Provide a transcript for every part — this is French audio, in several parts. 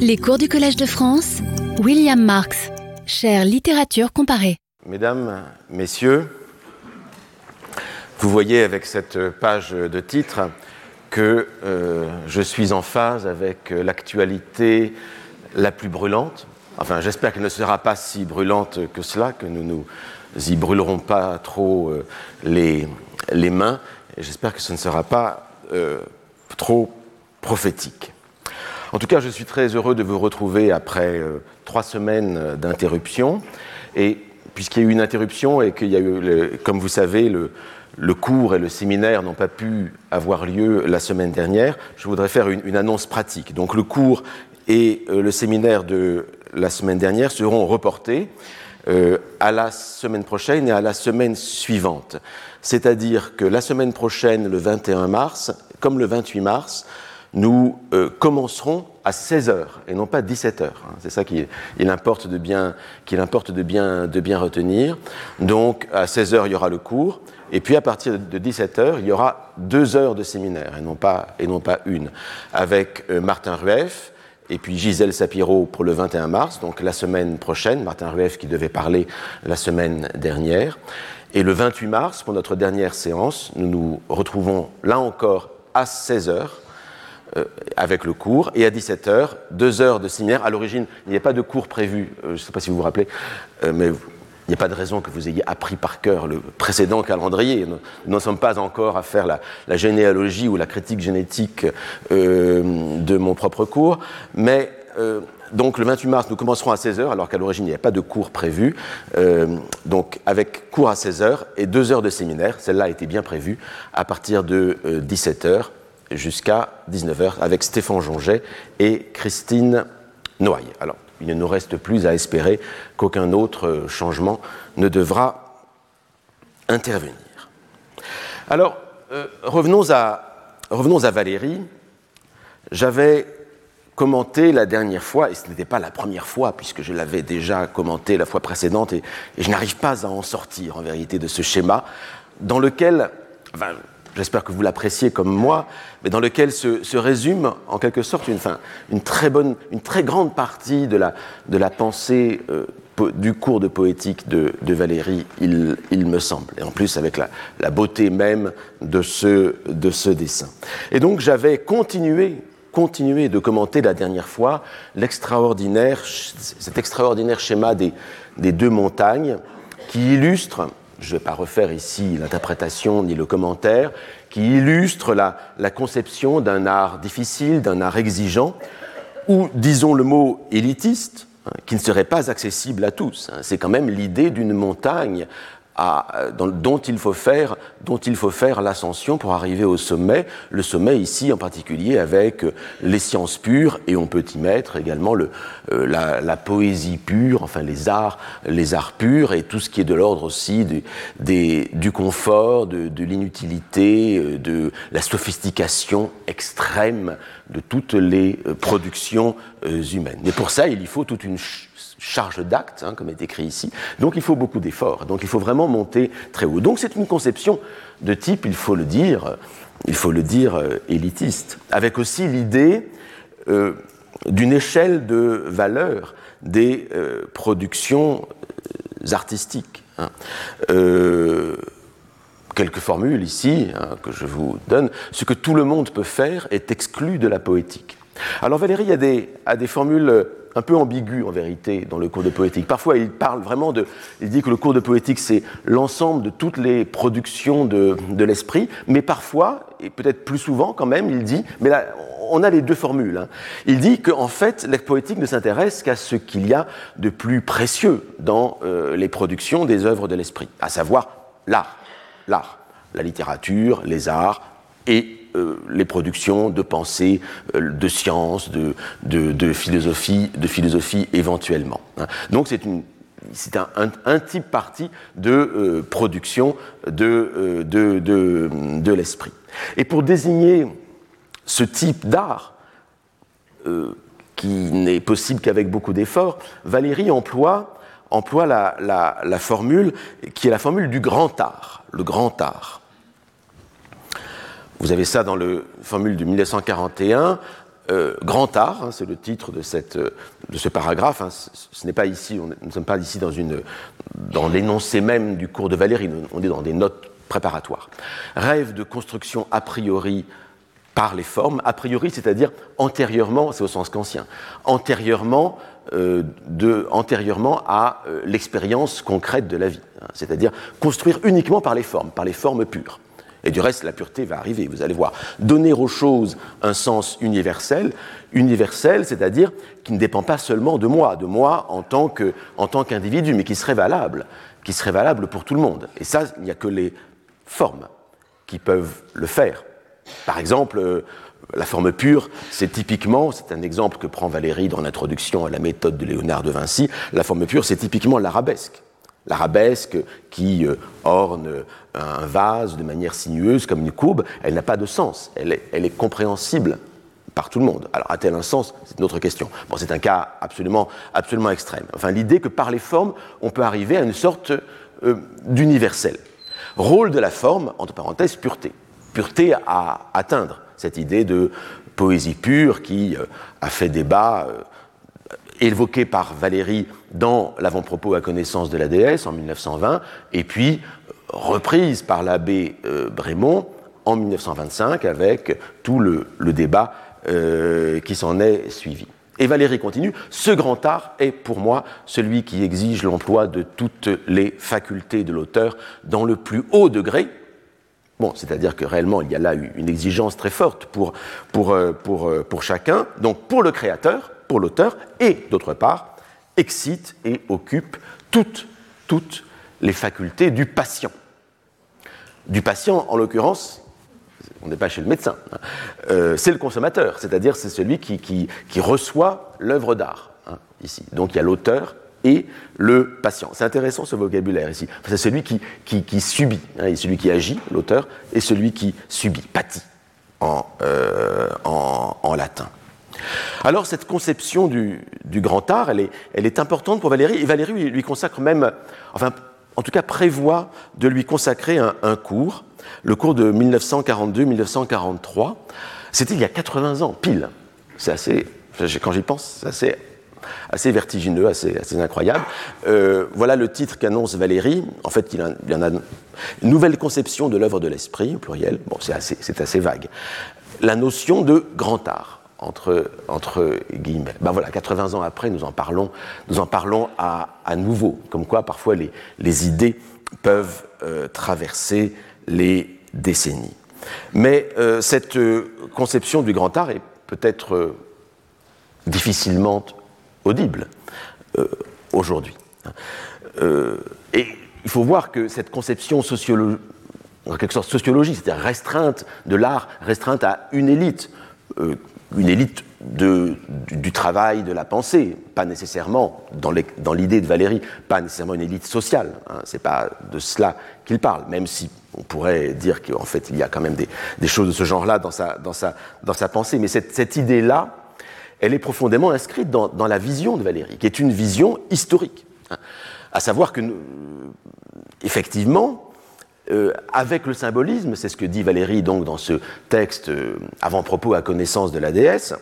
Les cours du Collège de France, William Marx, chère littérature comparée. Mesdames, Messieurs, vous voyez avec cette page de titre que euh, je suis en phase avec l'actualité la plus brûlante. Enfin, j'espère qu'elle ne sera pas si brûlante que cela, que nous nous y brûlerons pas trop euh, les, les, mains, j'espère que ce ne sera pas euh, trop prophétique. En tout cas, je suis très heureux de vous retrouver après euh, trois semaines d'interruption. Et puisqu'il y a eu une interruption et qu'il y a eu, comme vous savez, le, cours et le séminaire n'ont pas pu avoir lieu la semaine dernière, je voudrais faire une, annonce pratique. Donc le cours et euh, le séminaire de la semaine dernière seront reportés euh, à la semaine prochaine et à la semaine suivante. C'est-à-dire que la semaine prochaine, le 21 mars, comme le 28 mars, nous euh, commencerons à 16 heures et non pas 17 heures. Hein. C'est ça qu'il il importe, de bien, qu'il importe de, bien, de bien retenir. Donc à 16 heures, il y aura le cours. Et puis à partir de 17 heures, il y aura deux heures de séminaire et non pas, et non pas une, avec euh, Martin Rueff et puis Gisèle Sapiro pour le 21 mars, donc la semaine prochaine, Martin Rueff qui devait parler la semaine dernière. Et le 28 mars, pour notre dernière séance, nous nous retrouvons là encore à 16 heures euh, avec le cours, et à 17h, deux heures de séminaire. À l'origine, il n'y a pas de cours prévu, euh, je ne sais pas si vous vous rappelez, euh, mais il n'y a pas de raison que vous ayez appris par cœur le précédent calendrier. Nous n'en sommes pas encore à faire la, généalogie ou la critique génétique de mon propre cours, mais donc le 28 mars, nous commencerons à 16h, alors qu'à l'origine, il n'y a pas de cours prévu. Donc avec cours à 16h et deux heures de séminaire, celle-là a été bien prévue, à partir de 17h jusqu'à 19h, avec Stéphane Jonget et Christine Noailles. Alors, il ne nous reste plus à espérer qu'aucun autre changement ne devra intervenir. Alors, euh, revenons, à, Valérie. J'avais commenté la dernière fois, et ce n'était pas la première fois, puisque je l'avais déjà commenté la fois précédente, et, je n'arrive pas à en sortir, en vérité, de ce schéma, dans lequel, j'espère que vous l'appréciez comme moi, mais dans lequel se, résume en quelque sorte une, très bonne, une très grande partie de la, pensée euh, du cours de poétique de, de Valérie, il, me semble, et en plus avec la, beauté même de ce, de ce dessin. Et donc j'avais continué de commenter la dernière fois cet extraordinaire schéma des deux montagnes qui illustre je ne vais pas refaire ici l'interprétation ni le commentaire, qui illustre la, conception d'un art difficile, d'un art exigeant, ou, disons le mot élitiste, hein, qui ne serait pas accessible à tous. Hein. C'est quand même l'idée d'une montagne dont il faut faire, l'ascension pour arriver au sommet. Le sommet ici, en particulier, avec les sciences pures, et on peut y mettre également le, euh, la, poésie pure, enfin les arts, les arts purs, et tout ce qui est de l'ordre aussi du, confort, de, l'inutilité, euh, de la sophistication extrême de toutes les euh, productions humaines. Et pour ça, il y faut toute une charge d'acte, hein, comme est écrit ici. Donc il faut beaucoup d'efforts. Donc il faut vraiment monter très haut. Donc c'est une conception de type, il faut le dire, il faut le dire euh, élitiste, avec aussi l'idée euh, d'une échelle de valeur des euh, productions artistiques. Hein. Quelques formules ici hein, que je vous donne. Ce que tout le monde peut faire est exclu de la poétique. Alors Valérie a des formules un peu ambigu en vérité dans le cours de poétique. Parfois, il parle vraiment de. Il dit que le cours de poétique, c'est l'ensemble de toutes les productions de, de l'esprit, mais parfois, et peut-être plus souvent quand même, il dit, mais là, on a les deux formules. Hein. Il dit qu'en fait, la poétique ne s'intéresse qu'à ce qu'il y a de plus précieux dans euh, les productions des œuvres de l'esprit, à savoir l'art. L'art, la littérature, les arts et euh, les productions de pensée, euh, de science, de, philosophie, de philosophie éventuellement. Hein. Donc c'est un, type parti de euh, production de, de, de, de l'esprit. Et pour désigner ce type d'art, qui n'est possible qu'avec beaucoup d'efforts, Valérie emploie, emploie la, la, la, formule qui est la formule du grand art, le grand art. Vous avez ça dans le formule de 1941. euh, grand art, hein, c'est le titre de, de ce paragraphe. Hein. ce, n'est pas ici, nous ne sommes pas ici dans, l'énoncé même du cours de Valérie, on est dans des notes préparatoires. Rêve de construction a priori par les formes, a priori, c'est-à-dire antérieurement, c'est au sens kantien, antérieurement, euh, antérieurement à euh, l'expérience concrète de la vie, hein. c'est-à-dire construire uniquement par les formes, par les formes pures. Et du reste, la pureté va arriver, vous allez voir. Donner aux choses un sens universel, universel, c'est-à-dire qui ne dépend pas seulement de moi, de moi en tant qu'individu, mais qui serait valable, qui serait valable pour tout le monde. Et ça, il n'y a que les formes qui peuvent le faire. Par exemple, euh, la forme pure, c'est typiquement, c'est un exemple que prend Valérie dans l'introduction à la méthode de Léonard de Vinci, la forme pure, c'est typiquement l'arabesque. L'arabesque qui euh, orne un vase de manière sinueuse comme une courbe, elle n'a pas de sens, elle est, compréhensible par tout le monde. Alors a-t-elle un sens? C'est une autre question. Bon, c'est un cas absolument, absolument extrême. Enfin, l'idée que par les formes, on peut arriver à une sorte euh, d'universel. Rôle de la forme, entre parenthèses, pureté pureté à atteindre, cette idée de poésie pure qui euh, a fait débat, évoqué par Valérie dans l'avant-propos à connaissance de la déesse en 1920, et puis reprise par l'abbé euh, Brémond en 1925 avec tout le, débat qui s'en est suivi. Et Valérie continue, ce grand art est pour moi celui qui exige l'emploi de toutes les facultés de l'auteur dans le plus haut degré, Bon, c'est-à-dire que réellement, il y a là une exigence très forte pour, pour, euh, euh, chacun, donc pour le créateur, pour l'auteur, et d'autre part, excite et occupe toutes, toutes les facultés du patient. Du patient, en l'occurrence, on n'est pas chez le médecin, hein, euh, c'est le consommateur, c'est-à-dire c'est celui qui, reçoit l'œuvre d'art, hein, ici. Donc il y a l'auteur et le patient. C'est intéressant ce vocabulaire ici. C'est celui qui, subit, hein, celui qui agit, l'auteur, et celui qui subit, pâtit en, euh, en, latin. Alors cette conception du, grand art, elle est, importante pour Valérie, et Valérie lui, consacre même, enfin en tout cas prévoit de lui consacrer un, cours, le cours de 1942-1943. C'était il y a 80 ans, pile. C'est assez, quand j'y pense, c'est assez assez vertigineux, assez, incroyable. Euh, voilà le titre qu'annonce Valérie. En fait, il, y en a une nouvelle conception de l'œuvre de l'esprit, au pluriel. Bon, c'est assez, vague. La notion de grand art, entre, guillemets. Ben voilà, 80 ans après, nous en parlons, nous en parlons à, nouveau. Comme quoi, parfois, les, idées peuvent euh, traverser les décennies. Mais euh, cette conception du grand art est peut-être difficilement audible euh, aujourd'hui. Euh, et il faut voir que cette conception quelque sorte sociologique, c'est-à-dire restreinte de l'art, restreinte à une élite, euh, une élite de, du, travail, de la pensée, pas nécessairement, dans l'idée de Valérie, pas nécessairement une élite sociale. Hein, c'est pas de cela qu'il parle, même si on pourrait dire qu'en fait il y a quand même des, choses de ce genre-là dans sa, dans, sa, dans sa pensée. Mais cette, cette idée-là, elle est profondément inscrite dans, la vision de Valérie, qui est une vision historique. Hein. À savoir que, effectivement, euh, avec le symbolisme, c'est ce que dit Valérie donc dans ce texte euh, avant-propos à connaissance de la déesse,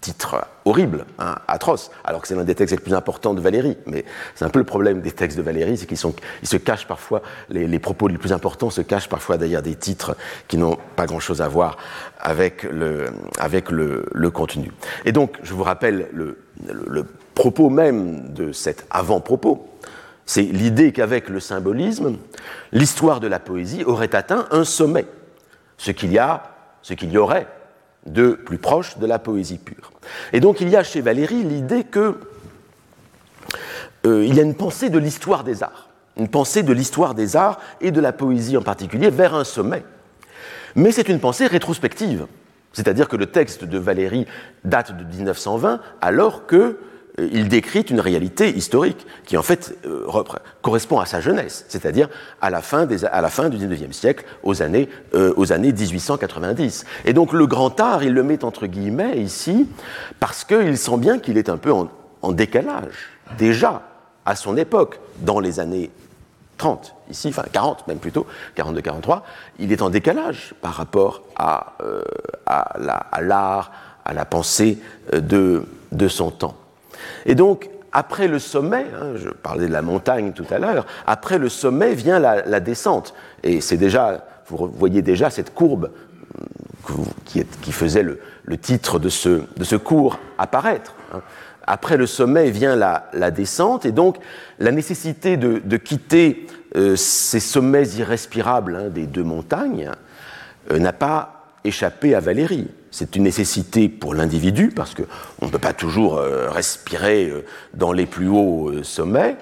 titre horrible, hein, atroce, alors que c'est l'un des textes les plus importants de Valérie. Mais c'est un peu le problème des textes de Valérie, c'est qu'ils ils se cachent parfois, les, propos les plus importants se cachent parfois derrière des titres qui n'ont pas grand-chose à voir avec le, contenu. Et donc, je vous rappelle le, le propos même de cet avant-propos. C'est l'idée qu'avec le symbolisme, l'histoire de la poésie aurait atteint un sommet, ce qu'il y a, ce qu'il y aurait de plus proche de la poésie pure. Et donc il y a chez Valérie l'idée que euh, il y a une pensée de l'histoire des arts, une pensée de l'histoire des arts et de la poésie en particulier vers un sommet. Mais c'est une pensée rétrospective, c'est-à-dire que le texte de Valérie date de 1920 alors que il décrit une réalité historique qui en fait euh, correspond à sa jeunesse, c'est-à-dire à, la fin du XIXe siècle, aux années, euh, aux années 1890. Et donc le grand art, il le met entre guillemets ici parce qu'il sent bien qu'il est un peu en, décalage déjà à son époque, dans les années 30, ici, enfin 40 même plutôt, 42-43, il est en décalage par rapport à, l'art, à la pensée de son temps. Et donc, après le sommet, hein, je parlais de la montagne tout à l'heure, après le sommet vient la, descente. Et c'est déjà, vous voyez déjà cette courbe qui, faisait le, titre de ce, de ce, cours apparaître. Hein. Après le sommet vient la, descente, et donc la nécessité de, quitter euh, ces sommets irrespirables hein, des deux montagnes euh, n'a pas échappé à Valérie. C'est une nécessité pour l'individu, parce qu'on ne peut pas toujours euh, respirer euh, dans les plus hauts euh, sommets,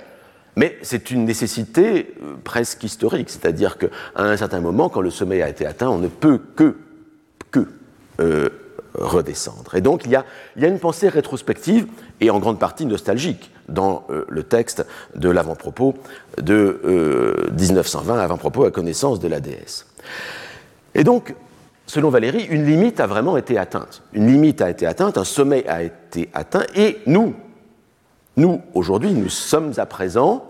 mais c'est une nécessité presque historique, c'est-à-dire qu'à un certain moment, quand le sommet a été atteint, on ne peut que, que redescendre. Et donc il y, a, il y, a, une pensée rétrospective et en grande partie nostalgique dans le texte de l'avant-propos de 1920, avant-propos à connaissance de la déesse. Et donc selon Valérie, une limite a vraiment été atteinte. Une limite a été atteinte, un sommet a été atteint, et nous, nous, aujourd'hui, nous sommes à présent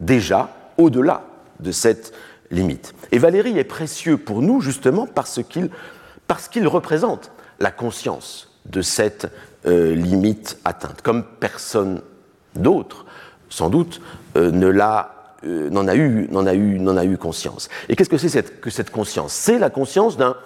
déjà au-delà de cette limite. Et Valérie est précieux pour nous justement parce qu'il représente la conscience de cette euh, limite atteinte, comme personne d'autre, sans doute, euh, euh, n'en a, eu, a, a eu conscience. Et qu'est-ce que c'est que cette conscience? C'est la conscience d'un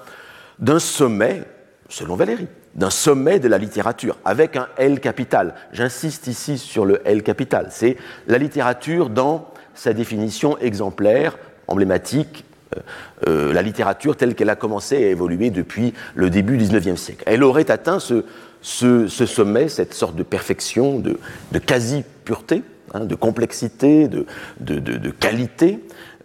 d'un sommet, selon Valérie, d'un sommet de la littérature, avec un L capital. J'insiste ici sur le L capital. C'est la littérature dans sa définition exemplaire, emblématique, euh, euh, la littérature telle qu'elle a commencé à évoluer depuis le début du XIXe siècle. Elle aurait atteint ce, sommet, cette sorte de perfection, de, quasi-pureté, hein, de complexité, de, qualité,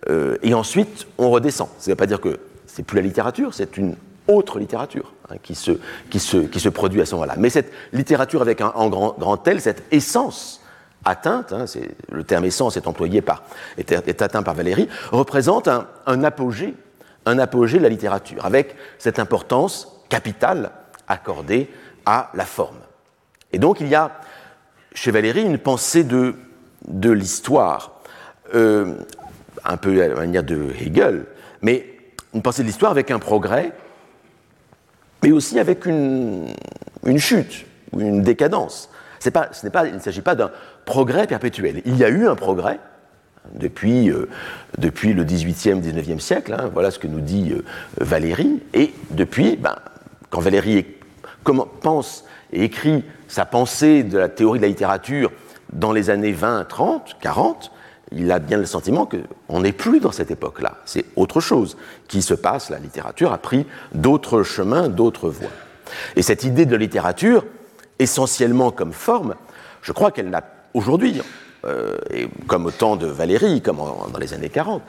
euh, et ensuite on redescend. Ça ne veut pas dire que c'est plus la littérature, c'est une autre littérature hein, qui, se, produit à ce moment-là. Mais cette littérature avec en grand, grand L, cette essence atteinte, hein, le terme essence est employé par, est, atteint par Valérie, représente un, apogée, un apogée de la littérature, avec cette importance capitale accordée à la forme. Et donc il y a chez Valérie une pensée de, de l'histoire, euh, un peu à la manière de Hegel, mais une pensée de l'histoire avec un progrès mais aussi avec une, chute ou une décadence. Pas, ce pas, il ne s'agit pas d'un progrès perpétuel. Il y a eu un progrès depuis, euh, le XVIIIe, XIXe siècle, hein, voilà ce que nous dit euh, Valérie, et depuis, ben, quand Valérie pense et écrit sa pensée de la théorie de la littérature dans les années 20, 30, 40, il a bien le sentiment qu'on n'est plus dans cette époque-là. C'est autre chose qui se passe. La littérature a pris d'autres chemins, d'autres voies. Et cette idée de la littérature, essentiellement comme forme, je crois qu'elle n'a aujourd'hui, euh, comme au temps de Valérie, comme dans les années 40,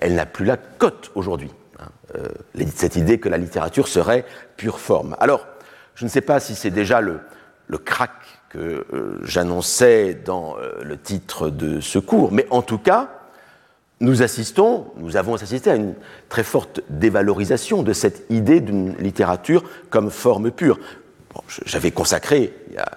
elle n'a plus la cote aujourd'hui. Hein. Euh, cette idée que la littérature serait pure forme. Alors, je ne sais pas si c'est déjà le, le crack que euh, j'annonçais dans euh, le titre de ce cours, mais en tout cas, nous assistons, nous avons assisté à une très forte dévalorisation de cette idée d'une littérature comme forme pure. J'avais consacré, il y a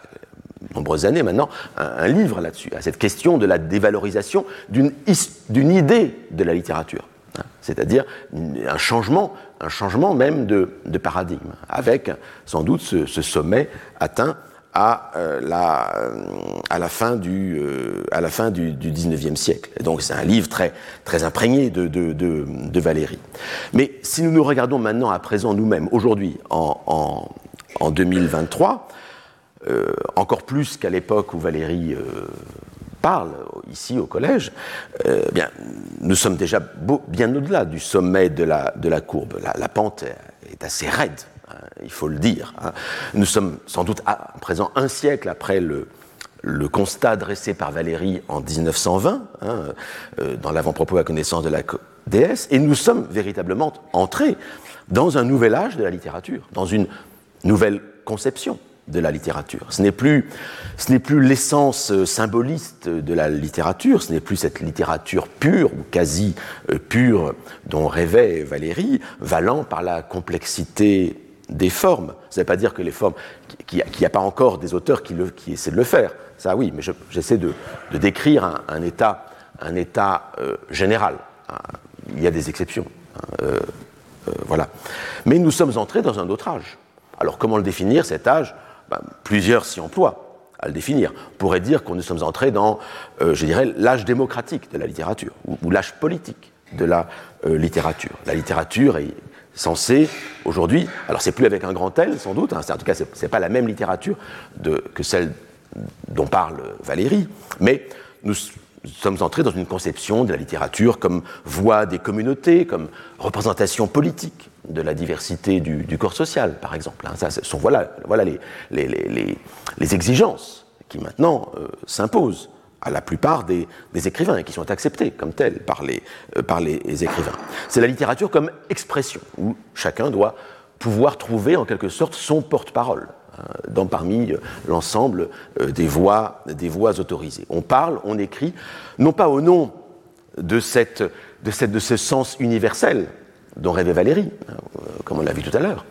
de nombreuses années maintenant, un, livre là-dessus, à cette question de la dévalorisation d'une idée de la littérature, hein. c'est-à-dire un changement, un changement même de, paradigme, avec sans doute ce sommet atteint à, euh, la, euh, à la fin du, euh, à la fin du, du 19e siècle. Donc c'est un livre très, très imprégné de, de, de, de, Valérie. Mais si nous nous regardons maintenant à présent nous-mêmes, aujourd'hui, en, en, en, 2023, euh, encore plus qu'à l'époque où Valérie parle ici au collège, bien, nous sommes déjà bien au-delà du sommet de la, de la courbe. La pente est assez raide il faut le dire. Hein. Nous sommes sans doute à présent un siècle après le, constat dressé par Valérie en 1920, hein, euh, dans l'avant-propos à connaissance de la déesse, et nous sommes véritablement entrés dans un nouvel âge de la littérature, dans une nouvelle conception de la littérature. Ce n'est plus, ce n'est plus l'essence euh, symboliste de la littérature, ce n'est plus cette littérature pure ou quasi euh, pure dont rêvait Valérie, valant par la complexité des formes. Ça ne veut pas dire que les formes, qu'il n'y a, pas encore des auteurs qui, le, qui, essaient de le faire. Ça, oui, mais j'essaie de, décrire un, état, un état euh, général. Il y a des exceptions. Hein, euh, euh, voilà. Mais nous sommes entrés dans un autre âge. Alors comment le définir, cet âge? Ben, Plusieurs s'y emploient à le définir. On pourrait dire qu'on nous sommes entrés dans, euh, je dirais, l'âge démocratique de la littérature, ou, l'âge politique de la euh, littérature. La littérature est censée, aujourd'hui, alors c'est plus avec un grand L sans doute, hein, en tout cas c'est pas la même littérature que celle dont parle Valérie, mais nous sommes entrés dans une conception de la littérature comme voix des communautés, comme représentation politique de la diversité du, corps social, par exemple. Hein. Ça, sont, voilà, voilà les, exigences qui maintenant euh, s'imposent à la plupart des, écrivains et qui sont acceptés comme tels par les, euh, par les écrivains. C'est la littérature comme expression, où chacun doit pouvoir trouver en quelque sorte son porte-parole hein, dans, parmi euh, l'ensemble des voix, des voix autorisées. On parle, on écrit, non pas au nom de, ce sens universel dont rêvait Valérie, hein, euh, comme on l'a vu tout à l'heure.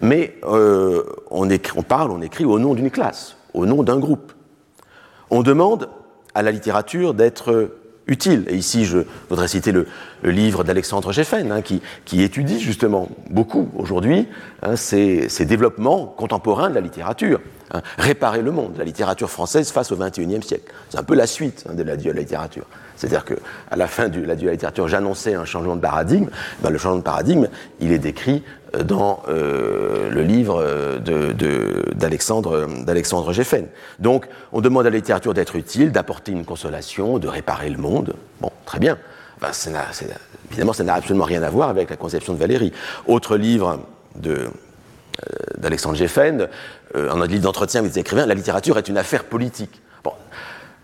Mais euh, on, parle, on écrit au nom d'une classe, au nom d'un groupe. On demande à la littérature d'être utile. Et ici, je voudrais citer le, livre d'Alexandre Geffen, hein, qui, étudie justement beaucoup aujourd'hui hein, ces, développements contemporains de la littérature. Réparer le monde, la littérature française face au XXIe siècle. C'est un peu la suite de la littérature. C'est-à-dire qu'à la fin de la littérature, j'annonçais un changement de paradigme. Ben, le changement de paradigme, il est décrit euh, dans euh, le livre d'Alexandre de, d'Alexandre Geffen. Donc, on demande à la littérature d'être utile, d'apporter une consolation, de réparer le monde. Bon, très bien. Ben, évidemment, ça n'a absolument rien à voir avec la conception de Valérie. Autre livre de, euh, Geffen, un livre d'entretien avec des écrivains, la littérature est une affaire politique. Bon,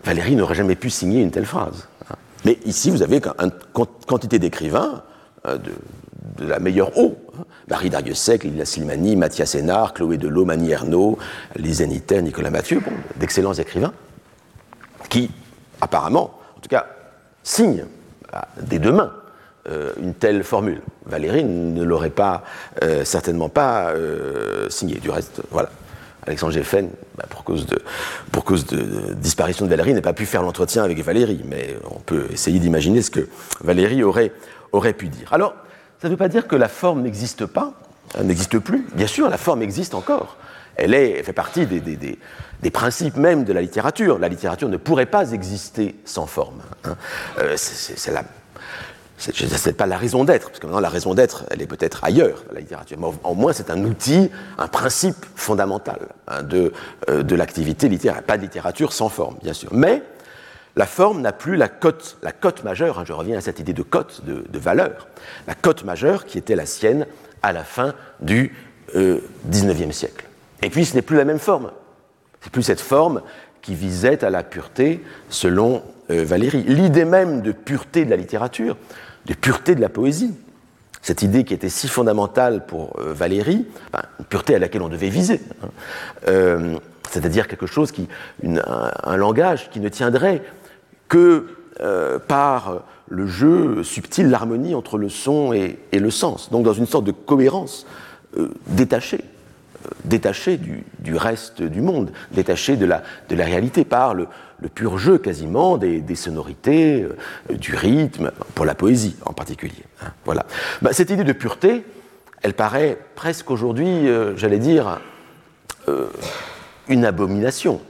Valérie n'aurait jamais pu signer une telle phrase. Mais ici, vous avez une quantité d'écrivains euh, de, la meilleure eau. Hein. Marie Dariussec, Lila Slimani, Mathias Hénard, Chloé Delot, Mani Ernaud, Niter, Nicolas Mathieu, d'excellents écrivains, qui, apparemment, en tout cas, signent des deux mains euh, une telle formule. Valérie ne l'aurait pas, certainement pas signé. Du reste, voilà. Alexandre Geffen, bah, pour, cause de, disparition de Valérie, n'a pas pu faire l'entretien avec Valérie, mais on peut essayer d'imaginer ce que Valérie aurait, pu dire. Alors, ça ne veut pas dire que la forme n'existe pas, n'existe plus. Bien sûr, la forme existe encore. Elle, fait partie des, principes même de la littérature. La littérature ne pourrait pas exister sans forme. Hein. Euh, c'est la n'est pas la raison d'être, parce que maintenant la raison d'être, elle est peut-être ailleurs, la littérature. Mais au moins, c'est un outil, un principe fondamental hein, de, euh, de l'activité littéraire. Pas de littérature sans forme, bien sûr. Mais la forme n'a plus la cote, la cote majeure, hein, je reviens à cette idée de cote, de, de, valeur, la cote majeure qui était la sienne à la fin du euh, XIXe siècle. Et puis, ce n'est plus la même forme. C'est plus cette forme qui visait à la pureté selon Valérie. L'idée même de pureté de la littérature, de pureté de la poésie. Cette idée qui était si fondamentale pour euh, Valérie, une pureté à laquelle on devait viser, hein. euh, c'est-à-dire quelque chose qui, un, langage qui ne tiendrait que euh, par le jeu subtil, l'harmonie entre le son et, le sens, donc dans une sorte de cohérence détachée détachée du, du, reste du monde, détachée de la, de la réalité par le, le pur jeu quasiment des, sonorités, euh, du rythme, pour la poésie en particulier. Hein, voilà. Bah, cette idée de pureté, elle paraît presque aujourd'hui, euh, j'allais dire, euh, une abomination.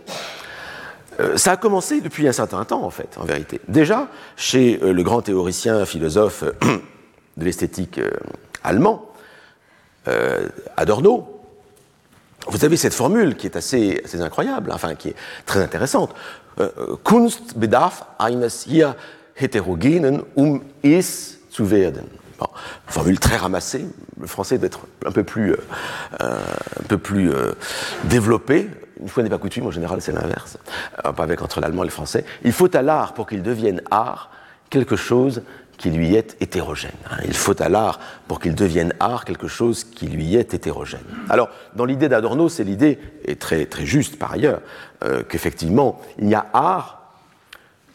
ça a commencé depuis un certain temps, en fait, en vérité. Déjà, chez le grand théoricien, philosophe de l'esthétique allemand, Adorno, vous avez cette formule qui est assez, assez incroyable, enfin qui est très intéressante. Euh, Kunst bedarf eines hier heterogenen, um es zu werden. formule très ramassée. Le français doit être un peu plus, euh, un peu plus euh, développé. Une fois n'est pas coutume, en général c'est l'inverse. pas avec entre l'allemand et le français. Il faut à l'art, pour qu'il devienne art, quelque chose qui lui est hétérogène. Hein. Il faut à l'art, pour qu'il devienne art, quelque chose qui lui est hétérogène. Alors, dans l'idée d'Adorno, c'est l'idée, et très, très juste par ailleurs, euh, qu'effectivement, il n'y a art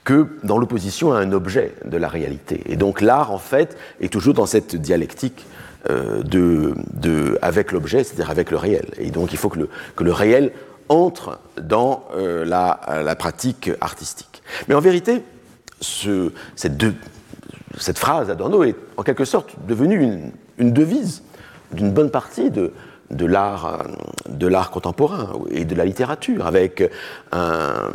que dans l'opposition à un objet de la réalité. Et donc l'art, en fait, est toujours dans cette dialectique euh, de, de, avec l'objet, c'est-à-dire avec le réel. Et donc il faut que le, que le réel entre dans euh, la, la, pratique artistique. Mais en vérité, ce, cette, deux, cette phrase d'Adorno est en quelque sorte devenue une, devise d'une bonne partie de, l'art, de l'art contemporain et de la littérature, avec un,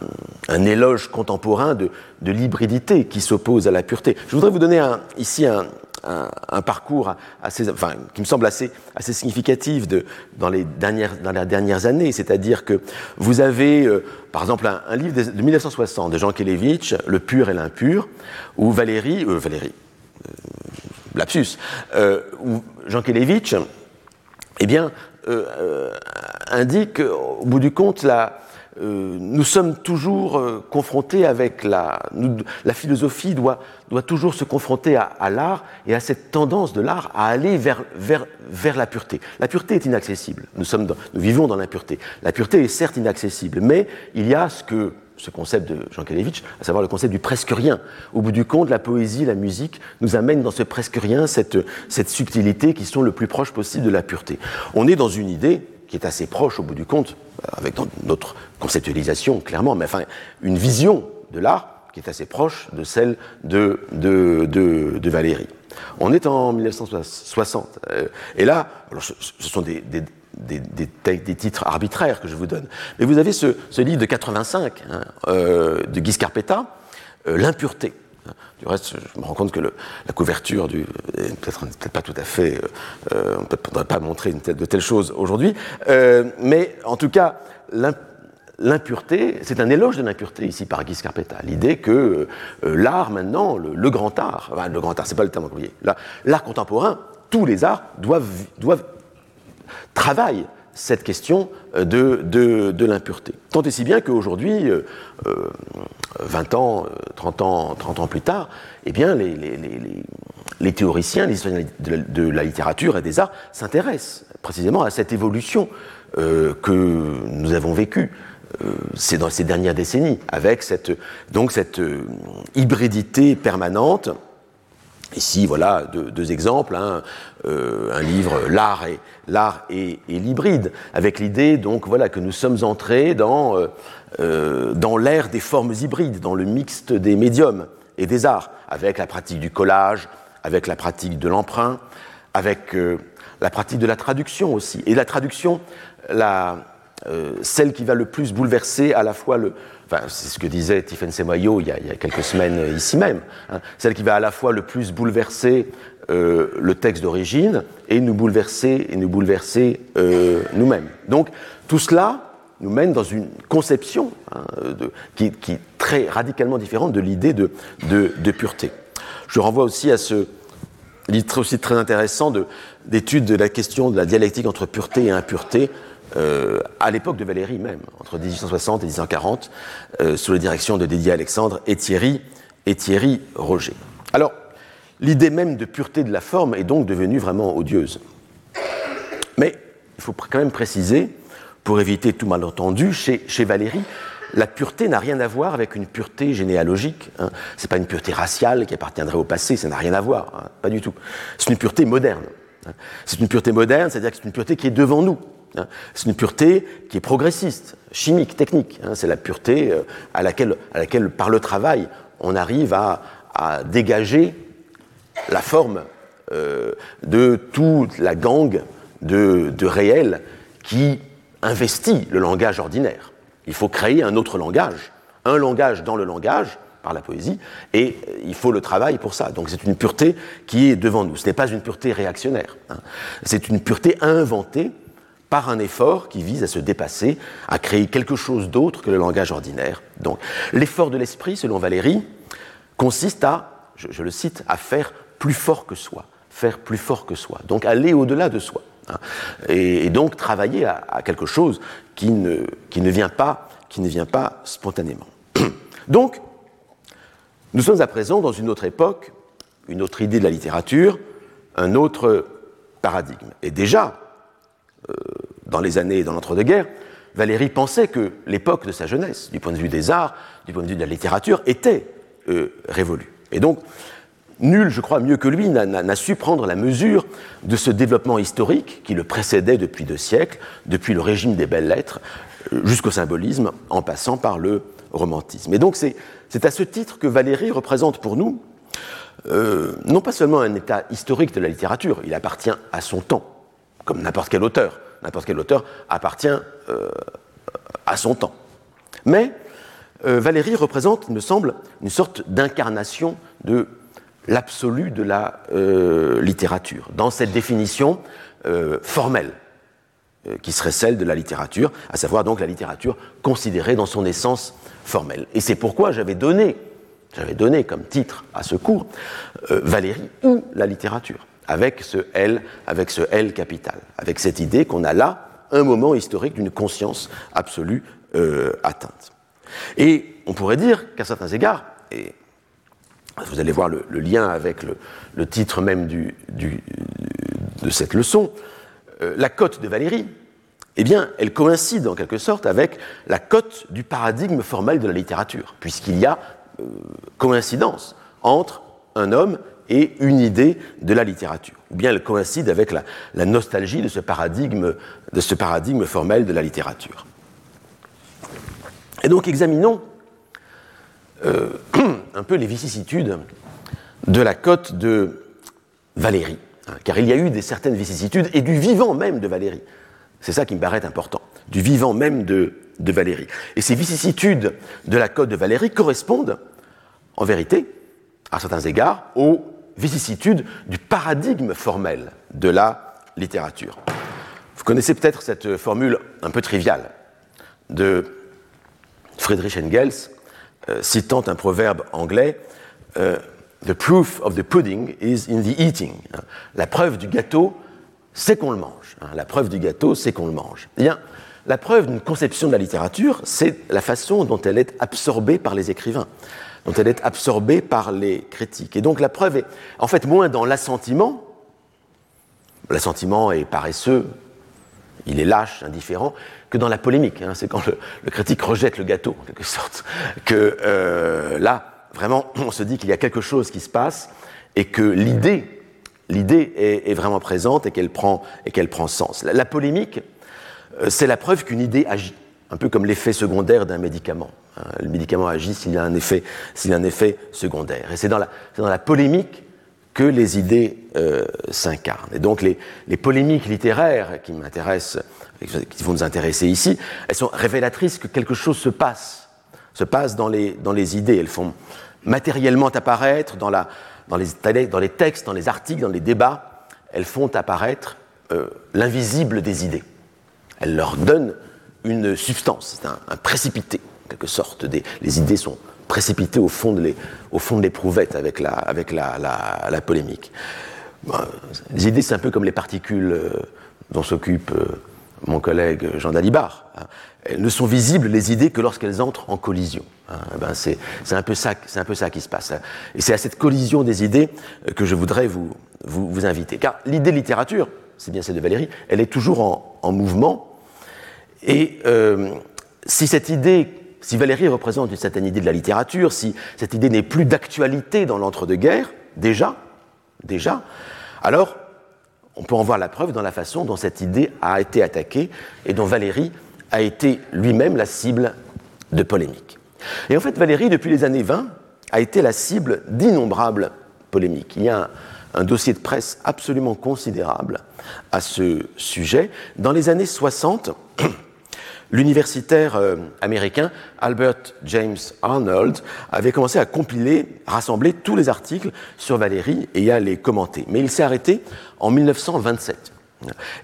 éloge contemporain de, de l'hybridité qui s'oppose à la pureté. Je voudrais vous donner un, ici un, un, parcours assez, enfin, qui me semble assez, assez significatif dans, les dernières, dans les dernières années. C'est-à-dire que vous avez, euh, par exemple, un, livre de, 1960 de Jean Kelevitch, Le pur et l'impur, où Valérie, euh, Valérie, euh, lapsus, où Jean Kelevitch, eh bien, indique, au bout du compte, la, euh, nous sommes toujours euh, confrontés avec la... la philosophie doit, doit, toujours se confronter à, l'art et à cette tendance de l'art à aller vers, vers, vers, la pureté. La pureté est inaccessible. Nous, sommes nous vivons dans l'impureté. La pureté est certes inaccessible, mais il y a ce que ce concept de Jean Kelevitch, à savoir le concept du presque rien. Au bout du compte, la poésie, la musique nous amènent dans ce presque rien cette, cette subtilité qui sont le plus proche possible de la pureté. On est dans une idée qui est assez proche au bout du compte, avec notre conceptualisation clairement, mais enfin une vision de l'art qui est assez proche de celle de, de, de, Valérie. On est en 1960, euh, et là, ce, sont des, des des, des, titres arbitraires que je vous donne. Mais vous avez ce, ce livre de 85 hein, euh, de Guy Scarpetta, euh, L'impureté. Du reste, je me rends compte que la couverture du peut-être peut pas tout à fait, on ne pourrait pas montrer de telles choses aujourd'hui, mais en tout cas, l'impureté, c'est un éloge de l'impureté ici par Guy Scarpetta. L'idée que euh, l'art maintenant, le, grand art, le grand art, c'est pas le terme employé, l'art contemporain, tous les arts doivent, travailler cette question euh, de, l'impureté. Tant et si bien qu'aujourd'hui, 20 euh, ans, 30 ans, 30 ans plus tard, eh bien, les, théoriciens, les historiens de la, littérature et des arts s'intéressent précisément à cette évolution euh, que nous avons vécue. C'est dans ces dernières décennies, avec cette, donc cette hybridité permanente Ici, voilà deux, exemples. Hein. Euh, un livre, L'art et, l'art et, l'hybride, avec l'idée donc voilà que nous sommes entrés dans, euh, euh, dans l'ère des formes hybrides, dans le mixte des médiums et des arts, avec la pratique du collage, avec la pratique de l'emprunt, avec la pratique de la traduction aussi. Et la traduction, la, celle qui va le plus bouleverser à la fois le, c'est ce que disait Tiffen Semoyo il, y a quelques semaines euh, ici même, hein. celle qui va à la fois le plus bouleverser euh, le texte d'origine et nous bouleverser, et nous bouleverser euh, nous-mêmes. Donc tout cela nous mène dans une conception hein, qui, est très radicalement différente de l'idée de, pureté. Je renvoie aussi à ce livre aussi très intéressant d'étude de, de la question de la dialectique entre pureté et impureté euh, à l'époque de Valérie même, entre 1860 et 1840, euh, sous la direction de Didier Alexandre et Thierry, et Thierry Roger. Alors, l'idée même de pureté de la forme est donc devenue vraiment odieuse. Mais il faut quand même préciser, pour éviter tout malentendu, chez, chez Valérie, la pureté n'a rien à voir avec une pureté généalogique. Hein. Ce n'est pas une pureté raciale qui appartiendrait au passé, ça n'a rien à voir, hein. pas du tout. C'est une pureté moderne. Hein. C'est une pureté moderne, c'est-à-dire que c'est une pureté qui est devant nous. Hein. C'est une pureté qui est progressiste, chimique, technique. Hein. C'est la pureté euh, à laquelle, à laquelle, par le travail, on arrive à, dégager la forme euh, de toute la gangue de, de réel qui investit le langage ordinaire. Il faut créer un autre langage, un langage dans le langage, par la poésie, et il faut le travail pour ça. Donc c'est une pureté qui est devant nous. Ce n'est pas une pureté réactionnaire. Hein. C'est une pureté inventée par un effort qui vise à se dépasser, à créer quelque chose d'autre que le langage ordinaire. Donc, l'effort de l'esprit, selon Valérie, consiste à, je, le cite, à faire plus fort que soi, faire plus fort que soi, donc aller au-delà de soi, hein. et, donc travailler à, quelque chose qui ne, vient pas, qui ne vient pas spontanément. donc, nous sommes à présent dans une autre époque, une autre idée de la littérature, un autre paradigme. Et déjà, dans les années dans l'entre-deux-guerres, Valéry pensait que l'époque de sa jeunesse, du point de vue des arts, du point de vue de la littérature, était euh, révolue. Et donc, nul, je crois, mieux que lui, n'a su prendre la mesure de ce développement historique qui le précédait depuis deux siècles, depuis le régime des belles lettres euh, jusqu'au symbolisme, en passant par le romantisme. Et donc, c'est à ce titre que Valéry représente pour nous non pas seulement un état historique de la littérature, il appartient à son temps, comme n'importe quel auteur. n'importe quel auteur appartient à son temps. Mais Valérie représente, il me semble, une sorte d'incarnation de l'absolu de la littérature, dans cette définition formelle qui serait celle de la littérature, à savoir donc la littérature considérée dans son essence formelle. Et c'est pourquoi j'avais donné comme titre à ce cours euh, Valérie ou la littérature, avec ce L, avec ce L capital, avec cette idée qu'on a là un moment historique d'une conscience absolue euh, atteinte. Et on pourrait dire qu'à certains égards, et vous allez voir le, lien avec le, titre même de cette leçon, euh, la cote de Valérie, eh bien, elle coïncide en quelque sorte avec la cote du paradigme formel de la littérature, puisqu'il y a coïncidence entre un homme et une idée de la littérature. Ou bien elle coïncide avec la, nostalgie de ce, paradigme, de ce paradigme formel de la littérature. Et donc examinons euh, un peu les vicissitudes de la cote de Valérie, hein, car il y a eu des certaines vicissitudes et du vivant même de Valérie. C'est ça qui me paraît important, du vivant même de, de Valérie. Et ces vicissitudes de la cote de Valérie correspondent en vérité, à certains égards, aux vicissitudes du paradigme formel de la littérature. Vous connaissez peut-être cette formule un peu triviale de Friedrich Engels, euh, citant un proverbe anglais euh, The proof of the pudding is in the eating. La preuve du gâteau, c'est qu'on le mange. Hein. La preuve du gâteau, c'est qu'on le mange. Eh bien, la preuve d'une conception de la littérature, c'est la façon dont elle est absorbée par les écrivains dont elle est absorbée par les critiques. Et donc la preuve est en fait moins dans l'assentiment, l'assentiment est paresseux, il est lâche, indifférent, que dans la polémique. Hein. C'est quand le, critique rejette le gâteau, en quelque sorte, que euh, là, vraiment, on se dit qu'il y a quelque chose qui se passe et que l'idée, l'idée est, vraiment présente et qu'elle prend, sens. la polémique, euh, c'est la preuve qu'une idée agit, un peu comme l'effet secondaire d'un médicament. Hein, le médicament agit s'il a un effet, s'il a un effet secondaire. Et c'est dans la, polémique que les idées euh, s'incarnent. Et donc les, les, polémiques littéraires qui m'intéressent, qui vont nous intéresser ici, elles sont révélatrices que quelque chose se passe, se passe dans les, dans les idées. Elles font matériellement apparaître dans, la, dans, les, dans les textes, dans les articles, dans les débats, elles font apparaître euh, l'invisible des idées. Elles leur donnent une substance, c'est un, précipité quelque sorte. les idées sont précipitées au fond de, l'éprouvette avec, la, avec la, polémique. les idées, c'est un peu comme les particules euh, dont s'occupe euh, mon collègue Jean Dalibard. Hein. Elles ne sont visibles, les idées, que lorsqu'elles entrent en collision. Hein. Ben c'est, un peu ça, un peu ça qui se passe. Et c'est à cette collision des idées euh, que je voudrais vous, vous, inviter. Car l'idée littérature, c'est bien celle de Valérie, elle est toujours en, mouvement. Et si cette idée si Valérie représente une certaine idée de la littérature, si cette idée n'est plus d'actualité dans l'entre-deux-guerres, déjà, déjà, alors on peut en voir la preuve dans la façon dont cette idée a été attaquée et dont Valérie a été lui-même la cible de polémiques. Et en fait, Valérie, depuis les années 20, a été la cible d'innombrables polémiques. Il y a un, dossier de presse absolument considérable à ce sujet. Dans les années 60, l'universitaire euh, américain Albert James Arnold avait commencé à compiler, rassembler tous les articles sur Valérie et à les commenter. Mais il s'est arrêté en 1927.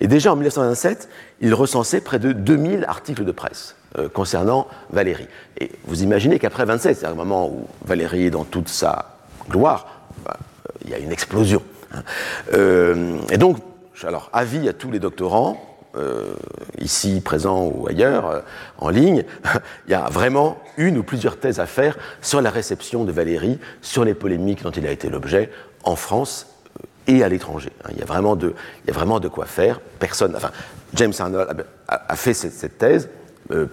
Et déjà en 1927, il recensait près de 2000 articles de presse euh, concernant Valérie. Et vous imaginez qu'après 27, c'est un moment où Valérie est dans toute sa gloire, bah, euh, il y a une explosion. Hein. et donc, alors, avis à tous les doctorants, euh, ici présents ou ailleurs, euh, en ligne, il y a vraiment une ou plusieurs thèses à faire sur la réception de Valérie, sur les polémiques dont il a été l'objet en France euh, et à l'étranger. Hein, il y, a vraiment de, il y a vraiment de quoi faire. Personne, enfin, James Arnold a, fait cette, thèse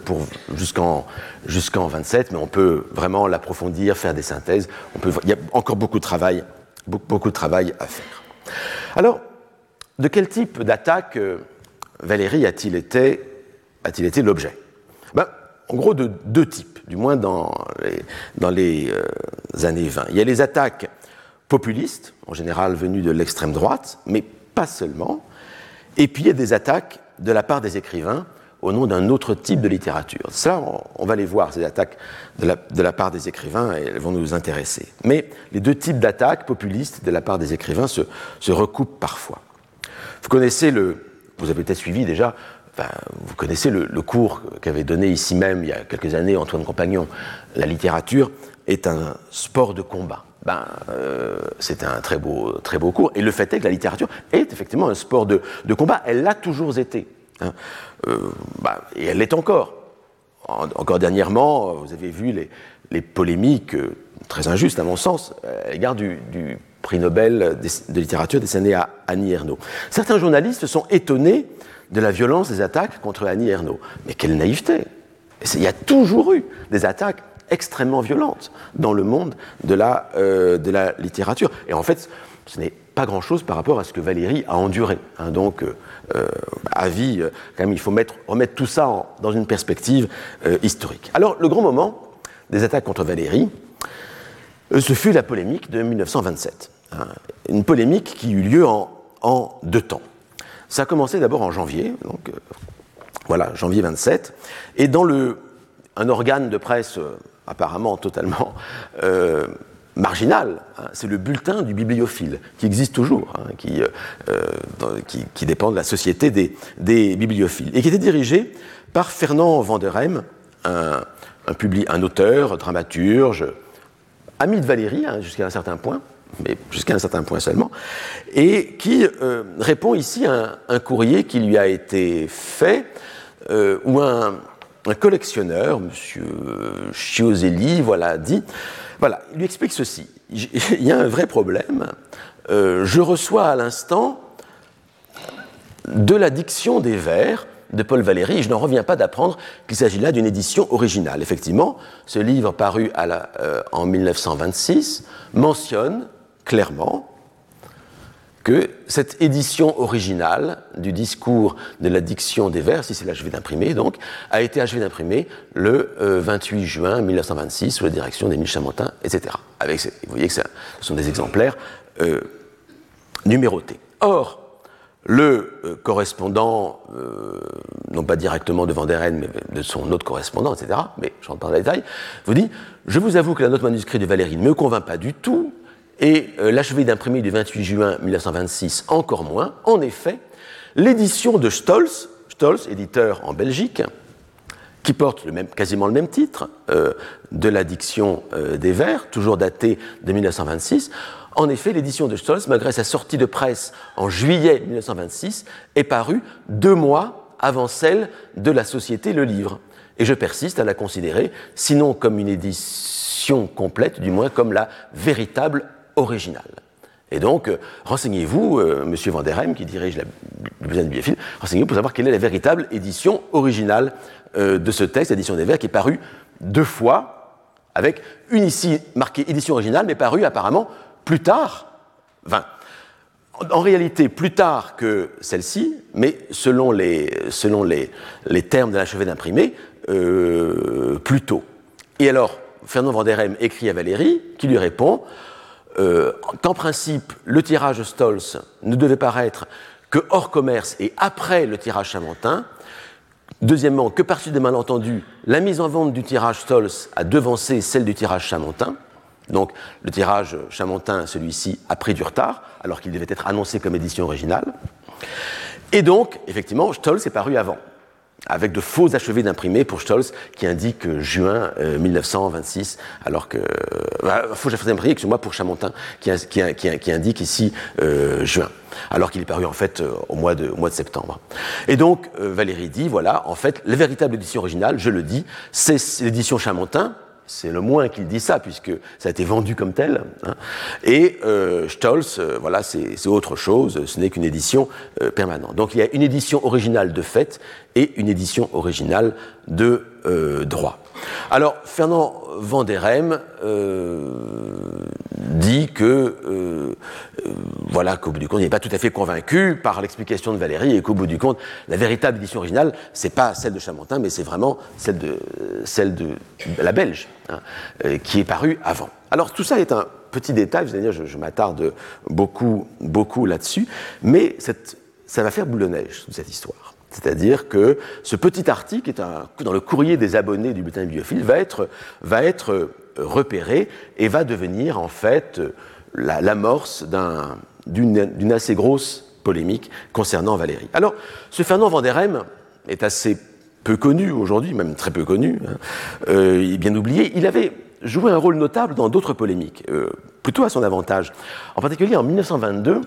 pour jusqu'en jusqu'en 27, mais on peut vraiment l'approfondir, faire des synthèses. Il y a encore beaucoup de travail, beaucoup, beaucoup de travail à faire. Alors, de quel type d'attaque Valérie a-t-il été, été l'objet? Ben, En gros, de deux types, du moins dans les, euh, années 20. Il y a les attaques populistes, en général venues de l'extrême droite, mais pas seulement. Et puis il y a des attaques de la part des écrivains au nom d'un autre type de littérature. Ça, on, va les voir, ces attaques de la, part des écrivains, et elles vont nous intéresser. Mais les deux types d'attaques populistes de la part des écrivains se, recoupent parfois. Vous connaissez le, vous avez peut-être suivi déjà, vous connaissez le, cours qu'avait donné ici même il y a quelques années Antoine Compagnon. La littérature est un sport de combat. Ben, euh, c'est un très beau, très beau cours. Et le fait est que la littérature est effectivement un sport de, combat. Elle l'a toujours été. Hein. Euh, bah, et elle l'est encore. encore dernièrement, vous avez vu les, polémiques euh, très injustes, à mon sens, à l'égard du, prix Nobel de littérature décerné à Annie Ernaux. Certains journalistes sont étonnés de la violence des attaques contre Annie Ernaux. Mais quelle naïveté Il y a toujours eu des attaques extrêmement violentes dans le monde de la, euh, de la littérature. Et en fait, ce n'est pas grand-chose par rapport à ce que Valérie a enduré. Hein. donc, euh, euh, avis, euh, quand même, il faut mettre, remettre tout ça dans une perspective historique. Alors, le grand moment des attaques contre Valérie, ce fut la polémique de 1927. Une polémique qui eut lieu en, deux temps. Ça a commencé d'abord en janvier, donc voilà, janvier 27, et dans un organe de presse apparemment totalement marginal. Hein. c'est le bulletin du bibliophile, qui existe toujours, hein, euh, euh, qui, dépend de la société des, bibliophiles, et qui était dirigé par Fernand un, un auteur, dramaturge, ami de Valérie hein, jusqu'à un certain point, mais jusqu'à un certain point seulement, et qui euh, répond ici à un, courrier qui lui a été fait, où un, collectionneur, M. Chioselli, voilà, dit voilà, il lui explique ceci. Il y a un vrai problème. Euh, je reçois à l'instant de la diction des vers de Paul Valéry, et je n'en reviens pas d'apprendre qu'il s'agit là d'une édition originale. Effectivement, ce livre paru euh, en 1926 mentionne clairement que cette édition originale du discours de la diction des vers, si c'est l'achevé d'imprimer donc, a été achevée d'imprimer le 28 euh, juin 1926 sous la direction d'Émile Chamontin, etc. Avec, vous voyez que ce sont des exemplaires euh, numérotés. Or, le euh, correspondant, non pas directement de Vanderen, mais de son autre correspondant, etc., mais je rentre pas dans les détails, vous dit Je vous avoue que la note manuscrite de Valérie ne me convainc pas du tout, et euh, l'achevé d'imprimer du 28 juin 1926 encore moins. En effet, l'édition de Stolz, Stolz, éditeur en Belgique, qui porte quasiment le même titre, euh, de l'addiction euh, des vers, toujours datée de 1926. En effet, l'édition de Stolz, malgré sa sortie de presse en juillet 1926, est parue deux mois avant celle de la société Le Livre. Et je persiste à la considérer, sinon comme une édition complète, du moins comme la véritable original. Et donc, euh, renseignez-vous, euh, Monsieur Van der Heim, qui dirige la bibliothèque de Biéfil, renseignez-vous pour savoir quelle est la véritable édition originale euh, de ce texte, l'édition des vers, qui est parue deux fois, avec une ici marquée édition originale, mais parue apparemment plus tard, enfin, en réalité plus tard que celle-ci, mais selon les, termes de l'achevé d'imprimer, plus tôt. Et alors, Fernand Van der Heim écrit à Valérie, qui lui répond euh, qu'en principe, le tirage Stolz ne devait paraître que hors commerce et après le tirage Chamontin. Deuxièmement, que par suite des malentendus, la mise en vente du tirage Stolz a devancé celle du tirage Chamontin. Donc le tirage Chamontin, celui-ci, a pris du retard, alors qu'il devait être annoncé comme édition originale. Et donc, effectivement, Stolz est paru avant avec de faux achevés d'imprimés pour Stolz qui indique juin 1926, euh, alors que. Euh, faux achevés d'imprimés, excusez-moi, pour Chamontin qui, qui, indique ici euh, juin, alors qu'il est paru en fait au, mois de, au mois de septembre. Et donc Valérie dit voilà, en fait, la véritable édition originale, je le dis, c'est l'édition Chamontin, c'est le moins qu'il dit ça, puisque ça a été vendu comme tel. Hein. Et euh, Stolz, euh, voilà, c'est autre chose, ce n'est qu'une édition euh, permanente. Donc il y a une édition originale de fait et une édition originale de droit. Alors, Fernand Van euh, dit que, euh, voilà, qu'au bout du compte, il n'est pas tout à fait convaincu par l'explication de Valérie et qu'au bout du compte, la véritable édition originale, c'est pas celle de Chamontin, mais c'est vraiment celle de, celle de la Belge, hein, qui est parue avant. Alors, tout ça est un petit détail, vous allez dire, je, m'attarde beaucoup, beaucoup là-dessus, mais ça va faire boule de neige, cette histoire. C'est-à-dire que ce petit article, dans le courrier des abonnés du bulletin bibliophile, va être, euh, repéré et va devenir en fait l'amorce d'une assez grosse polémique concernant Valérie. Alors, ce Fernand Vanderheim est assez peu connu aujourd'hui, même très peu connu, hein, euh, bien oublié. Il avait joué un rôle notable dans d'autres polémiques, euh, plutôt à son avantage. En particulier en 1922,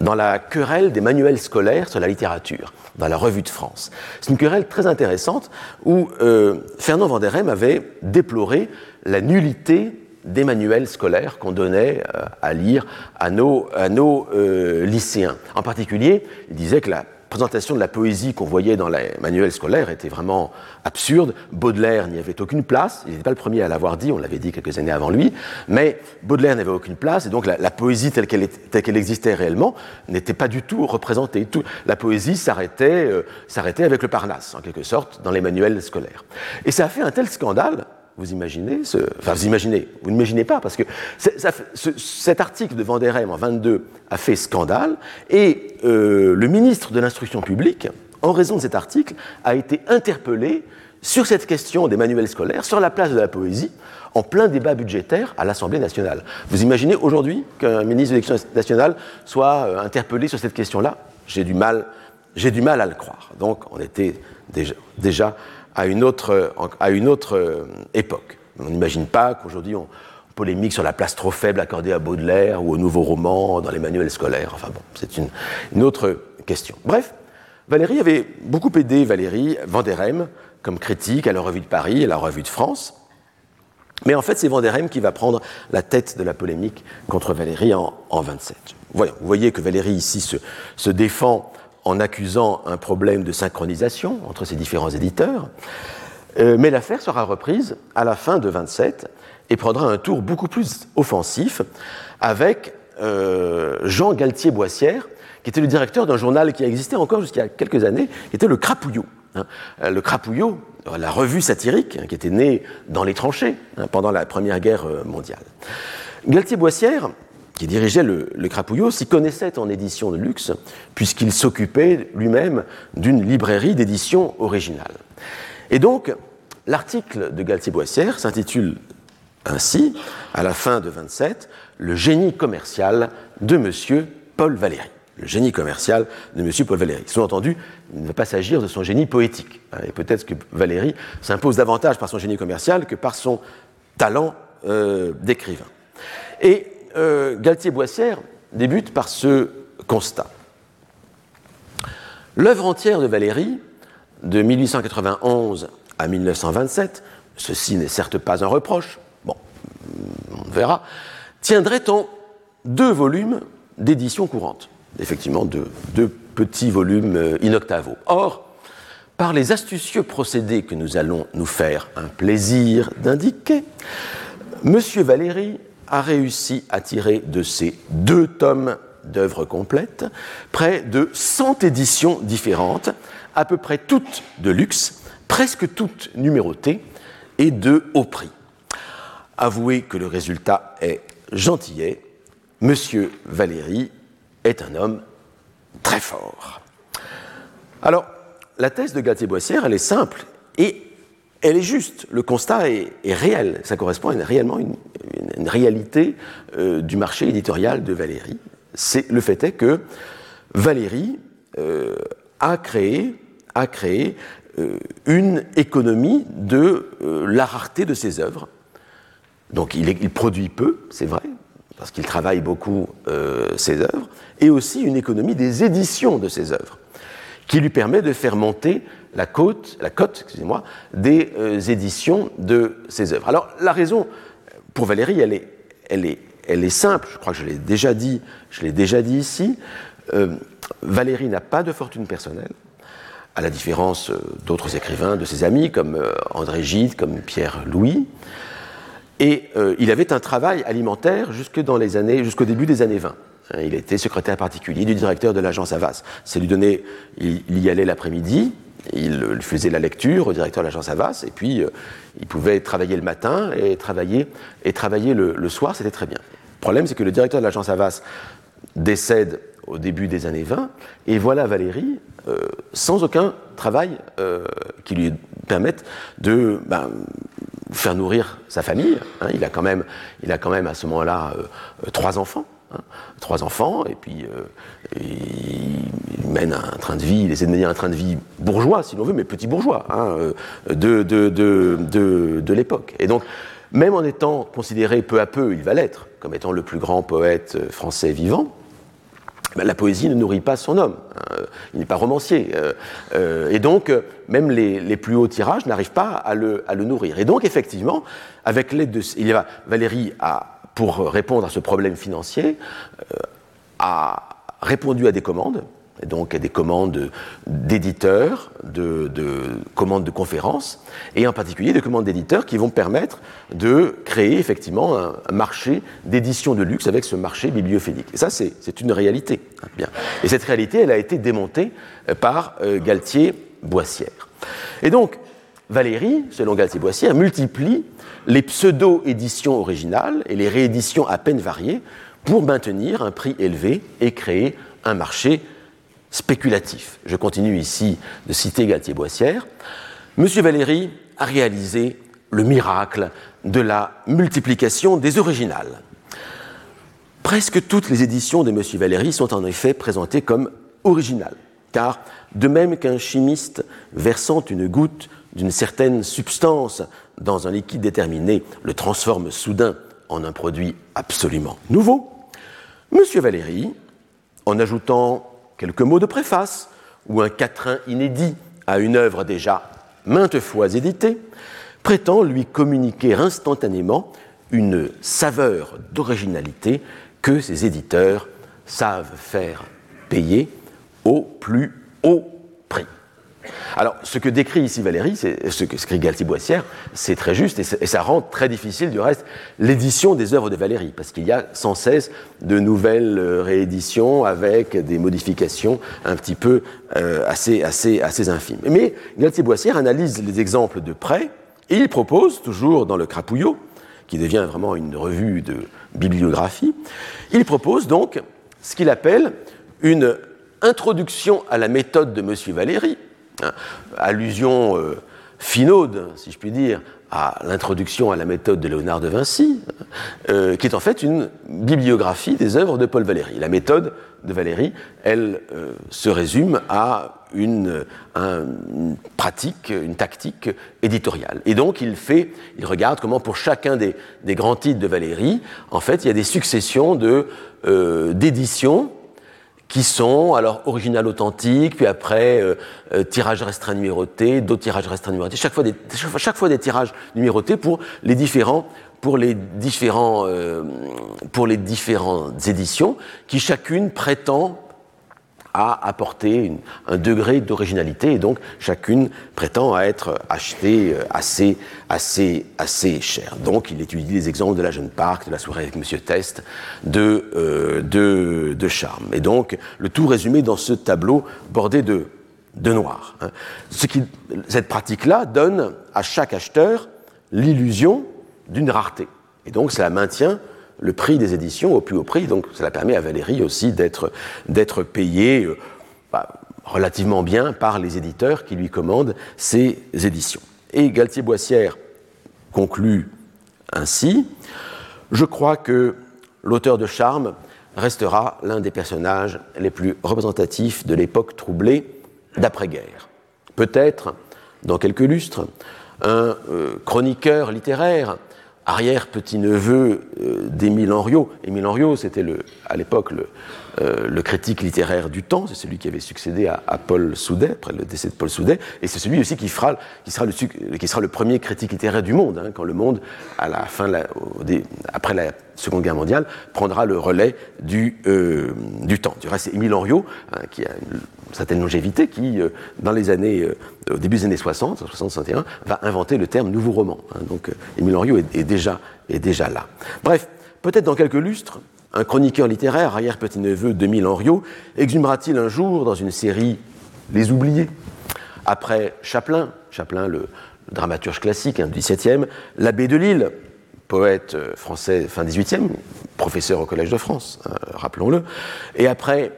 dans la querelle des manuels scolaires sur la littérature, dans la Revue de France. C'est une querelle très intéressante où euh, Fernand Vanderheim avait déploré la nullité des manuels scolaires qu'on donnait euh, à lire à nos, à nos euh, lycéens. En particulier, il disait que la présentation de la poésie qu'on voyait dans les manuels scolaires était vraiment absurde. Baudelaire n'y avait aucune place. Il n'était pas le premier à l'avoir dit, on l'avait dit quelques années avant lui. Mais Baudelaire n'avait aucune place, et donc la, poésie telle qu'elle, existait réellement n'était pas du tout représentée. Tout, la poésie s'arrêtait, euh, s'arrêtait avec le Parnasse, en quelque sorte, dans les manuels scolaires. Et ça a fait un tel scandale vous imaginez ce... Enfin, vous imaginez, vous n'imaginez pas, parce que cet article de Vanderheim en 22 a fait scandale, et euh, le ministre de l'Instruction publique, en raison de cet article, a été interpellé sur cette question des manuels scolaires, sur la place de la poésie, en plein débat budgétaire à l'Assemblée nationale. Vous imaginez aujourd'hui qu'un ministre de l'Éducation nationale soit euh, interpellé sur cette question-là? J'ai du mal, à le croire. Donc, on était déjà à une autre, euh, époque. On n'imagine pas qu'aujourd'hui on polémique sur la place trop faible accordée à Baudelaire ou au nouveau roman dans les manuels scolaires. Enfin bon, c'est une, autre question. Bref, Valérie avait beaucoup aidé Valérie Vanderheim comme critique à la Revue de Paris et à la Revue de France. Mais en fait, c'est Vanderheim qui va prendre la tête de la polémique contre Valérie en, en 27. Voilà, vous voyez que Valérie ici se défend en accusant un problème de synchronisation entre ces différents éditeurs. Euh, mais l'affaire sera reprise à la fin de 27 et prendra un tour beaucoup plus offensif avec euh, Jean Galtier-Boissière, qui était le directeur d'un journal qui existait encore jusqu'à quelques années, qui était le Crapouillot. Hein. Euh, le Crapouillot, la revue satirique, hein, qui était née dans les tranchées hein, pendant la Première Guerre mondiale. Galtier-Boissière qui dirigeait le, Crapouillot, s'y connaissait en édition de luxe, puisqu'il s'occupait lui-même d'une librairie d'édition originale. Et donc, l'article de Galtier-Boissière s'intitule ainsi, à la fin de 27, Le génie commercial de M. Paul Valéry. Le génie commercial de M. Paul Valéry. Sous-entendu, il ne va pas s'agir de son génie poétique. Hein, et peut-être que Valéry s'impose davantage par son génie commercial que par son talent euh, d'écrivain. Euh, Galtier-Boissière débute par ce constat. L'œuvre entière de Valéry, de 1891 à 1927, ceci n'est certes pas un reproche, bon, on verra, tiendrait en deux volumes d'édition courante. Effectivement, deux, petits volumes euh, in octavo. Or, par les astucieux procédés que nous allons nous faire un plaisir d'indiquer, M. Valéry a réussi à tirer de ces deux tomes d'œuvres complètes près de 100 éditions différentes, à peu près toutes de luxe, presque toutes numérotées et de haut prix. Avouez que le résultat est gentillet. Monsieur Valéry est un homme très fort. Alors, la thèse de Gatier-Boissière, elle est simple et elle est juste. Le constat est, réel. Ça correspond à réellement une, réalité euh, du marché éditorial de Valérie. C'est, le fait est que Valérie euh, a créé, a créé euh, une économie de la rareté de ses œuvres. Donc il, produit peu, c'est vrai, parce qu'il travaille beaucoup ses œuvres, et aussi une économie des éditions de ses œuvres, qui lui permet de faire monter la, la cote excusez-moi, des éditions de ses œuvres. Alors la raison pour Valérie, elle est, simple, je crois que je l'ai déjà dit, je l'ai déjà dit ici. Euh, Valérie n'a pas de fortune personnelle, à la différence euh, d'autres écrivains, de ses amis, comme André Gide, comme Pierre Louis. Et il avait un travail alimentaire jusqu'au début des années 20. Il était secrétaire particulier du directeur de l'agence Avas. C'est lui donner, il y allait l'après-midi, il faisait la lecture au directeur de l'agence Avas, et puis euh, il pouvait travailler le matin et travailler, et travailler le, soir, c'était très bien. Le problème, c'est que le directeur de l'agence Avas décède au début des années 20, et voilà Valérie, sans aucun travail qui lui permette de ben, faire nourrir sa famille. Hein. il, a quand même, il a quand même à ce moment-là trois enfants. Hein. trois enfants, et puis il mène un train de vie, il essaie de mener un train de vie bourgeois, si l'on veut, mais petit bourgeois, hein, de, de, de, de l'époque. Et donc, même en étant considéré peu à peu, il va l'être, comme étant le plus grand poète français vivant, ben, la poésie ne nourrit pas son homme. Hein. il n'est pas romancier. Euh, euh, et donc, même les, plus hauts tirages n'arrivent pas à le, nourrir. Et donc, effectivement, avec l'aide de. Il y a, Valérie, a, pour répondre à ce problème financier, euh, a répondu à des commandes donc des commandes d'éditeurs, de, commandes de conférences, et en particulier des commandes d'éditeurs qui vont permettre de créer effectivement un, marché d'édition de luxe avec ce marché bibliophénique. Et ça, c'est une réalité. Hein. Et cette réalité, elle a été démontée euh, par euh, Galtier-Boissière. Et donc, Valérie, selon Galtier-Boissière, multiplie les pseudo-éditions originales et les rééditions à peine variées pour maintenir un prix élevé et créer un marché spéculatif. Je continue ici de citer Galtier-Boissière. Monsieur Valéry a réalisé le miracle de la multiplication des originales. Presque toutes les éditions de Monsieur Valéry sont en effet présentées comme originales, car de même qu'un chimiste versant une goutte d'une certaine substance dans un liquide déterminé le transforme soudain en un produit absolument nouveau, Monsieur Valéry, en ajoutant quelques mots de préface ou un quatrain inédit à une œuvre déjà maintes fois éditée, prétend lui communiquer instantanément une saveur d'originalité que ses éditeurs savent faire payer au plus haut alors, ce que décrit ici Valérie, ce que écrit Galtier-Boissière, c'est très juste et, ça rend très difficile, du reste, l'édition des œuvres de Valérie, parce qu'il y a sans cesse de nouvelles euh, rééditions avec des modifications un petit peu euh, assez, assez, assez infimes. Mais Galtier-Boissière analyse les exemples de près et il propose, toujours dans le Crapouillot, qui devient vraiment une revue de bibliographie, il propose donc ce qu'il appelle une introduction à la méthode de M. Valéry, Hein, allusion euh, finaude, si je puis dire, à l'introduction à la méthode de Léonard de Vinci, euh, qui est en fait une bibliographie des œuvres de Paul Valéry. La méthode de Valéry, elle euh, se résume à une, pratique, une tactique éditoriale. Et donc il fait, il regarde comment pour chacun des, grands titres de Valéry, en fait, il y a des successions de d'éditions qui sont alors original authentique, puis après euh, euh, tirage restreint numéroté, d'autres tirages restreints numérotés, chaque fois, des, chaque fois des tirages numérotés pour les différents pour les différents euh, pour les différentes éditions qui chacune prétend à apporter un degré d'originalité et donc chacune prétend à être achetée euh, assez, assez, assez cher. Donc il étudie les exemples de la jeune Parc, de la soirée avec Monsieur Test, de, euh, de, de Charme. Et donc le tout résumé dans ce tableau bordé de, de noir. Hein. Ce qui, cette pratique-là donne à chaque acheteur l'illusion d'une rareté. Et donc cela maintient le prix des éditions au plus haut prix. Donc cela permet à Valérie aussi d'être, payée euh, bah, relativement bien par les éditeurs qui lui commandent ses éditions. Et Galtier-Boissière conclut ainsi Je crois que l'auteur de Charme restera l'un des personnages les plus représentatifs de l'époque troublée d'après-guerre. Peut-être, dans quelques lustres, un euh, chroniqueur littéraire arrière-petit-neveu euh, d'Émile Henriot. Émile Henriot, c'était à l'époque euh, le, critique littéraire du temps, c'est celui qui avait succédé à, Paul Soudet, après le décès de Paul Soudet, et c'est celui aussi qui, sera le, premier critique littéraire du monde, hein, quand le monde, à la fin, après la Seconde Guerre mondiale, prendra le relais du, euh, du temps. Du reste, c'est Émile Henriot, hein, qui a une certaine longévité, qui, euh, dans les années, au début des années 60, 60-61, va inventer le terme nouveau roman. Hein. donc, Émile Henriot est, déjà, est déjà là. Bref, peut-être dans quelques lustres, un chroniqueur littéraire, arrière-petit-neveu d'Émile Henriot, exhumera-t-il un jour dans une série Les Oubliés, après Chaplin, Chaplin le, dramaturge classique hein, du XVIIe, l'abbé de Lille, poète euh, français fin 18e, professeur au Collège de France, hein, rappelons-le. Et après,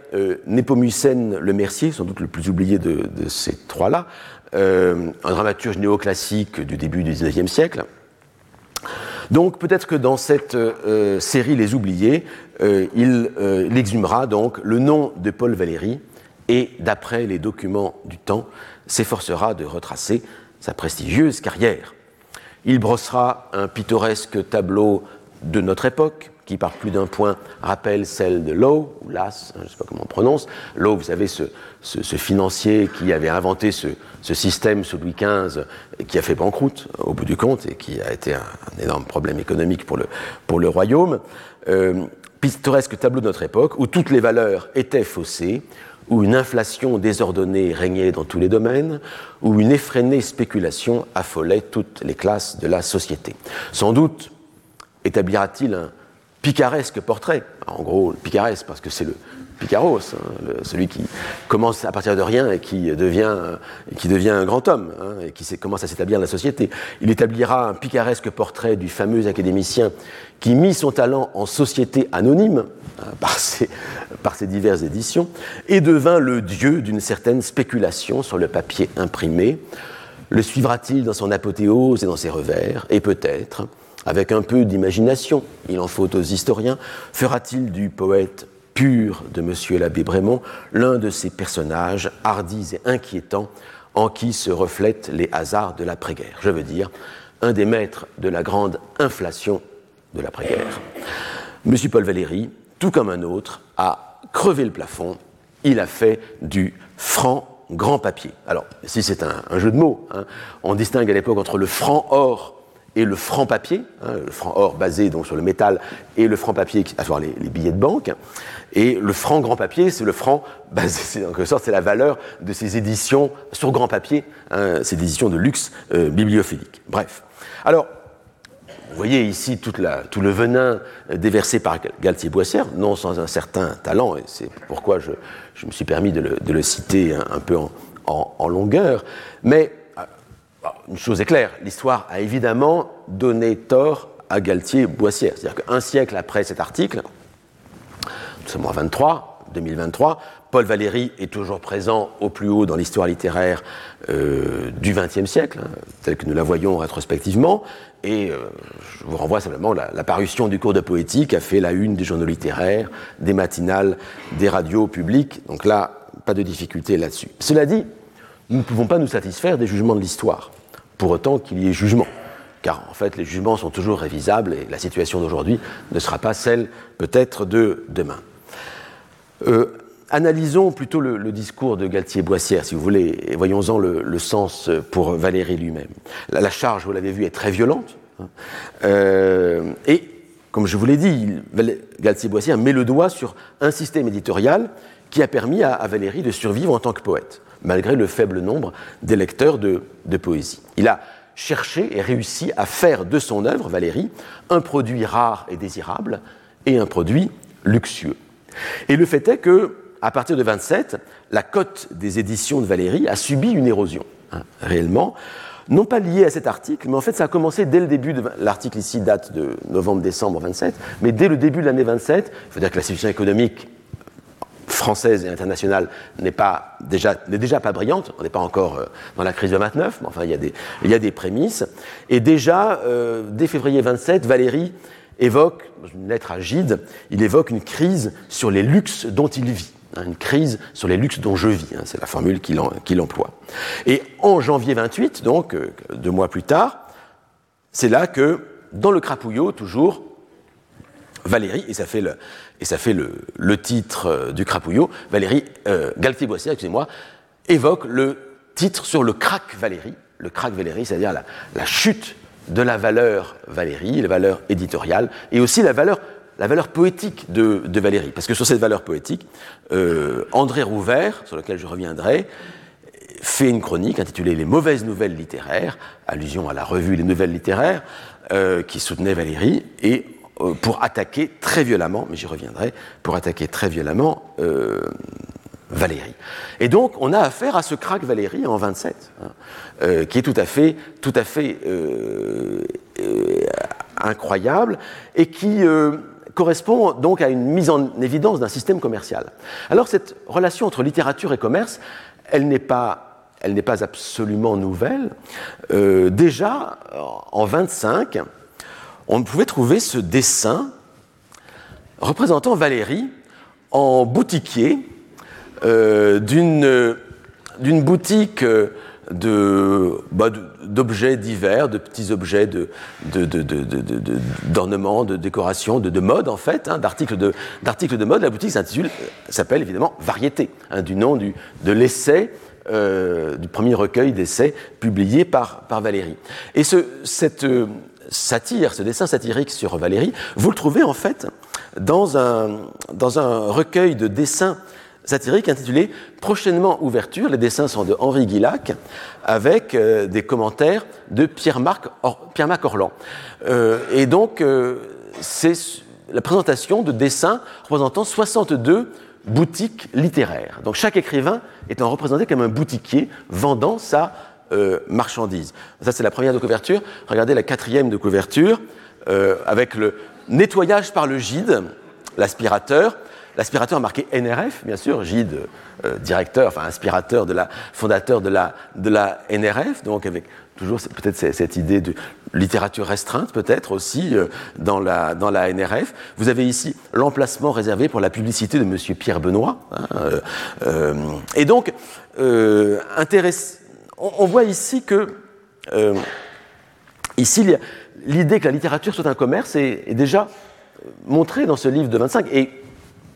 Népomucène le Mercier, sans doute le plus oublié de, ces trois-là, un dramaturge néoclassique du début du XIXe siècle. Donc peut-être que dans cette série Les Oubliés, il, il, exhumera donc le nom de Paul Valéry et, d'après les documents du temps, s'efforcera de retracer sa prestigieuse carrière. Il brossera un pittoresque tableau de notre époque, qui par plus d'un point rappelle celle de Lowe, ou Lass, hein, je ne sais pas comment on prononce. Lowe, vous savez, ce, financier qui avait inventé ce, système sous Louis XV, qui a fait banqueroute au bout du compte, et qui a été un, énorme problème économique pour le, pour le royaume. Euh, pittoresque tableau de notre époque, où toutes les valeurs étaient faussées, où une inflation désordonnée régnait dans tous les domaines, où une effrénée spéculation affolait toutes les classes de la société. Sans doute établira-t-il un picaresque portrait, en gros picaresque parce que c'est le Picaros, hein, celui qui commence à partir de rien et qui devient, qui devient un grand homme, hein, et qui commence à s'établir dans la société. Il établira un picaresque portrait du fameux académicien qui mit son talent en société anonyme, hein, par, ses, par ses diverses éditions, et devint le dieu d'une certaine spéculation sur le papier imprimé. Le suivra-t-il dans son apothéose et dans ses revers? Et peut-être, avec un peu d'imagination, il en faut aux historiens, fera-t-il du poète pur de M. l'abbé Brémond, l'un de ces personnages hardis et inquiétants en qui se reflètent les hasards de l'après-guerre? Je veux dire, un des maîtres de la grande inflation de l'après-guerre. M. Paul Valéry, tout comme un autre, a crevé le plafond, il a fait du franc grand papier. Alors, si c'est un, jeu de mots, hein, on distingue à l'époque entre le franc or et le franc papier, hein, le franc or basé donc sur le métal, et le franc papier, à savoir les, billets de banque. Et le franc grand papier, c'est le franc basé, en quelque sorte, c'est la valeur de ces éditions sur grand papier, hein, ces éditions de luxe euh, bibliophilique. Bref. Alors, vous voyez ici tout le venin déversé par Galtier-Boissière, non sans un certain talent, et c'est pourquoi je, me suis permis de le, citer un, peu en longueur. Mais une chose est claire, l'histoire a évidemment donné tort à Galtier-Boissière. C'est-à-dire qu'un siècle après cet article, nous sommes en 23, 2023, Paul Valéry est toujours présent au plus haut dans l'histoire littéraire euh, du XXe siècle, hein, telle que nous la voyons rétrospectivement. Et euh, je vous renvoie simplement, la, la, parution du cours de poétique a fait la une des journaux littéraires, des matinales, des radios publiques. Donc là, pas de difficulté là-dessus. Cela dit, nous ne pouvons pas nous satisfaire des jugements de l'histoire, pour autant qu'il y ait jugement. Car en fait, les jugements sont toujours révisables et la situation d'aujourd'hui ne sera pas celle peut-être de demain. Euh, analysons plutôt le, discours de Galtier-Boissière, si vous voulez, et voyons-en le, sens pour Valéry lui-même. La, charge, vous l'avez vu, est très violente. Hein. Euh, et, comme je vous l'ai dit, Galtier-Boissière met le doigt sur un système éditorial qui a permis à, à Valéry de survivre en tant que poète malgré le faible nombre des de, poésie. Il a cherché et réussi à faire de son œuvre, Valérie, un produit rare et désirable et un produit luxueux. Et le fait est que, à partir de 27, la cote des éditions de Valérie a subi une érosion, hein, réellement, non pas liée à cet article, mais en fait ça a commencé dès le début de l'article ici date de novembre-décembre 27, mais dès le début de l'année 27, il faut dire que la situation économique française et internationale n'est pas déjà n'est déjà pas brillante. On n'est pas encore euh, dans la crise de 29, mais enfin il y a des il y a des prémices. Et déjà euh, dès février 27, Valérie évoque dans une lettre à Gide, il évoque une crise sur les luxes dont il vit. Hein, une crise sur les luxes dont je vis, hein, c'est la formule qu'il emploie. Et en janvier 28, donc euh, deux mois plus tard, c'est là que, dans le crapouillot, toujours, Valérie, et ça fait le, titre euh, du crapouillot, Valérie, euh, Galtier-Boissière, excusez-moi, évoque le titre sur le crack Valérie, le crack Valérie, c'est-à-dire la, chute de la valeur Valérie, la valeur éditoriale, et aussi la valeur, poétique de, Valérie. Parce que sur cette valeur poétique, euh, André Rouvert, sur lequel je reviendrai, fait une chronique intitulée Les mauvaises nouvelles littéraires, allusion à la revue Les Nouvelles littéraires, qui soutenait Valérie, et euh, pour attaquer très violemment, mais j'y reviendrai, pour attaquer très violemment euh, Valérie. Et donc, on a affaire à ce crack Valérie en 27, hein, euh, qui est tout à fait, tout à fait incroyable et qui correspond donc à une mise en évidence d'un système commercial. Alors cette relation entre littérature et commerce, elle n'est pas elle n'est pas absolument nouvelle. Euh, déjà, en 25, on pouvait trouver ce dessin représentant Valérie en boutiquier euh, d'une boutique euh, bah, d'objets divers, de petits objets d'ornement, de, de, décoration, de, mode en fait, hein, d'articles de, de, mode. La boutique s'appelle évidemment Variété, hein, du nom de l'essai euh, du premier recueil d'essais publié par, Valérie. Et ce, cette euh, satire, ce dessin satirique sur Valérie, vous le trouvez en fait dans un, dans un recueil de dessins satiriques intitulé Prochainement ouverture. Les dessins sont de Henri Guillac avec euh, des commentaires de Pierre-Marc Pierre Orland. et donc, c'est la présentation de dessins représentant 62 boutique littéraire. Donc chaque écrivain étant représenté comme un boutiquier vendant sa euh, marchandise. Ça, c'est la première de couverture. Regardez la quatrième de couverture, euh, avec le nettoyage par le gide, l'aspirateur. L'aspirateur marqué NRF, bien sûr, Gide, euh, directeur, enfin inspirateur de la, fondateur de la, de la NRF, donc avec toujours peut-être cette idée de littérature restreinte, peut-être aussi euh, dans, la, dans la NRF. Vous avez ici l'emplacement réservé pour la publicité de M. Pierre Benoît. Hein, euh, et donc, intéress... on, voit ici que ici l'idée que la littérature soit un commerce est, déjà montrée dans ce livre de 25. Et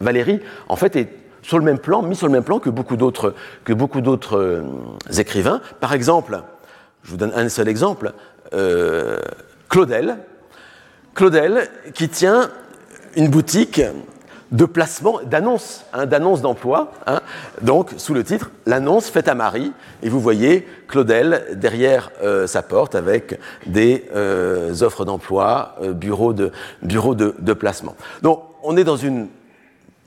Valérie, en fait, est sur le même plan, mis sur le même plan que beaucoup d'autres, que beaucoup d'autres euh, écrivains. Par exemple, je vous donne un seul exemple, euh, Claudel. Claudel qui tient une boutique de placement, d'annonce, hein, d'annonce d'emploi, hein, donc sous le titre L'annonce faite à Marie. Et vous voyez Claudel derrière euh, sa porte avec des offres d'emploi, bureaux, de, bureaux de, de placement. Donc on est dans une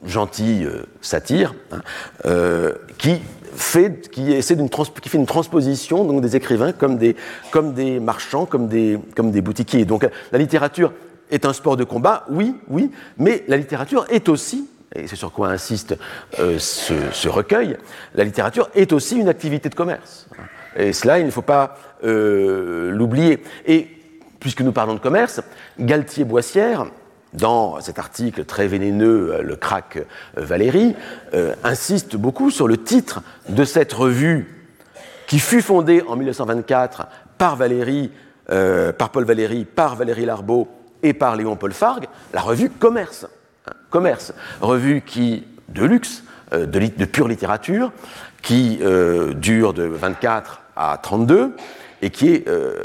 gentille euh, satire, hein, euh, qui fait, qui essaie d'une qui fait une transposition donc des écrivains comme des, comme des marchands, comme des, comme des boutiquiers. Donc la littérature est un sport de combat, oui, oui, mais la littérature est aussi, et c'est sur quoi insiste euh, ce, recueil, la littérature est aussi une activité de commerce. Et cela, il ne faut pas l'oublier. Et puisque nous parlons de commerce, Galtier-Boissière, dans cet article très vénéneux, euh, Le crack euh, Valérie, euh, insiste beaucoup sur le titre de cette revue qui fut fondée en 1924 par Valérie, par Paul Valéry, par Valérie Larbeau et par Léon Paul Fargue, la revue Commerce. Commerce, revue qui, de luxe, de, de, pure littérature, qui dure de 24 à 32 et qui, euh,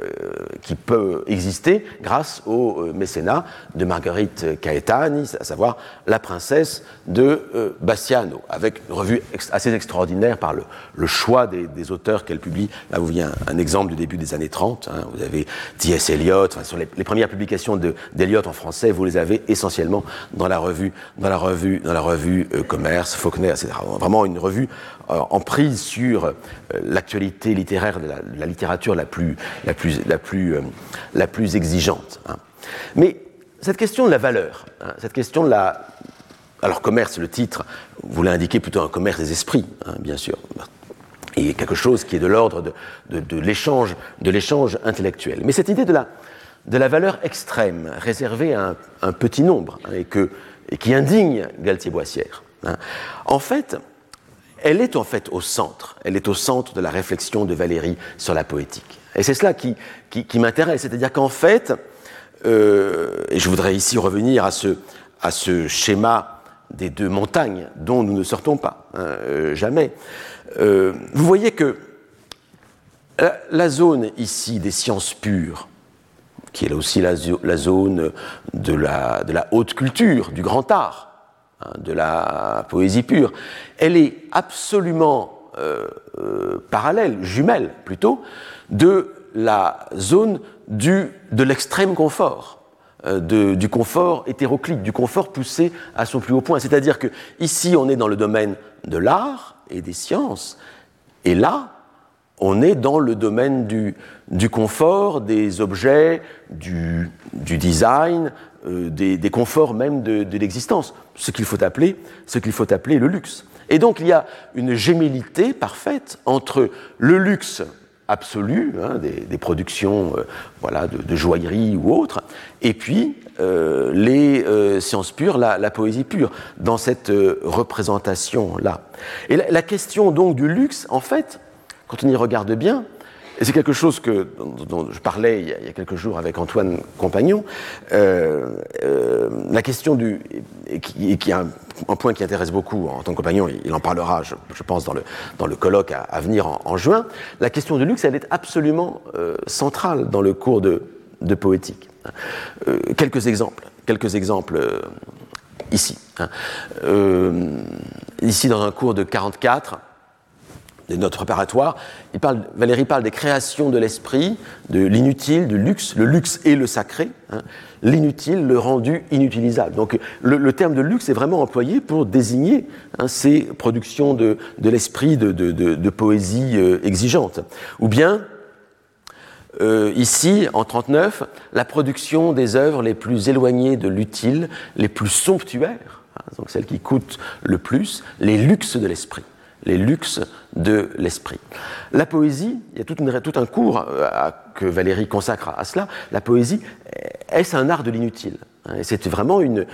qui peut exister grâce au euh, mécénat de Marguerite Caetani, à savoir la princesse de euh, Bastiano, avec une revue assez extraordinaire par le, choix des, auteurs qu'elle publie. Là, vous voyez un, exemple du début des années 30. Hein, vous avez T.S. Eliot, enfin, sur les, premières publications d'Eliot en français, vous les avez essentiellement dans la revue, dans la revue, dans la revue Commerce, Faulkner, etc. Vraiment une revue en prise sur l'actualité littéraire la, littérature la plus, la plus, la plus, euh, la plus exigeante. Hein. Mais cette question de la valeur, hein, cette question de la. Alors, commerce, le titre, vous l'indiquez plutôt un commerce des esprits, hein, bien sûr. Et quelque chose qui est de l'ordre de, de, l'échange intellectuel. Mais cette idée de la, de la valeur extrême, réservée à un, un petit nombre, et, que, et qui indigne Galtier-Boissière, en fait, elle est en fait au centre, elle est au centre de la réflexion de Valérie sur la poétique. Et c'est cela qui, m'intéresse, c'est-à-dire qu'en fait, euh, et je voudrais ici revenir à ce, schéma des deux montagnes dont nous ne sortons pas, hein, euh, jamais, euh, vous voyez que la, zone ici des sciences pures, qui est aussi la, zone de la, de la haute culture, du grand art, Hein, de la poésie pure, elle est absolument euh, euh, parallèle, jumelle plutôt, de la zone de l'extrême confort, euh, du confort hétéroclite, du confort poussé à son plus haut point. C'est-à-dire que ici, on est dans le domaine de l'art et des sciences, et là, on est dans le domaine du, confort, des objets, du, design, des, des, conforts même de, de l'existence, ce qu'il faut appeler, ce qu'il faut appeler le luxe. Et donc il y a une gémellité parfaite entre le luxe absolu, hein, des, productions euh, voilà, de, joaillerie ou autres, et puis euh, les euh, sciences pures, la, poésie pure, dans cette représentation-là. Et la, la, question donc du luxe, en fait, quand on y regarde bien, et c'est quelque chose dont, je parlais il y, a, quelques jours avec Antoine Compagnon, euh, euh, la question du. et qui, est un, point qui intéresse beaucoup Antoine Compagnon, il, en parlera, je, pense, dans le, dans le colloque à, venir en, juin. La question du luxe, elle est absolument euh, centrale dans le cours de, de poétique. Quelques exemples. Quelques exemples ici. Hein. ici, dans un cours de 44, des notes préparatoires, il parle, Valérie parle des créations de l'esprit, de l'inutile, du luxe, le luxe et le sacré, hein, l'inutile, le rendu inutilisable. Donc le, terme de luxe est vraiment employé pour désigner hein, ces productions de, l'esprit, de, poésie euh, exigeante. Ou bien, euh, ici, en 39, la production des œuvres les plus éloignées de l'utile, les plus somptuaires, hein, donc celles qui coûtent le plus, les luxes de l'esprit les luxes de l'esprit. La poésie, il y a tout, un cours euh, que Valérie consacre à, cela, la poésie, est-ce un art de l'inutile Et c'est vraiment une,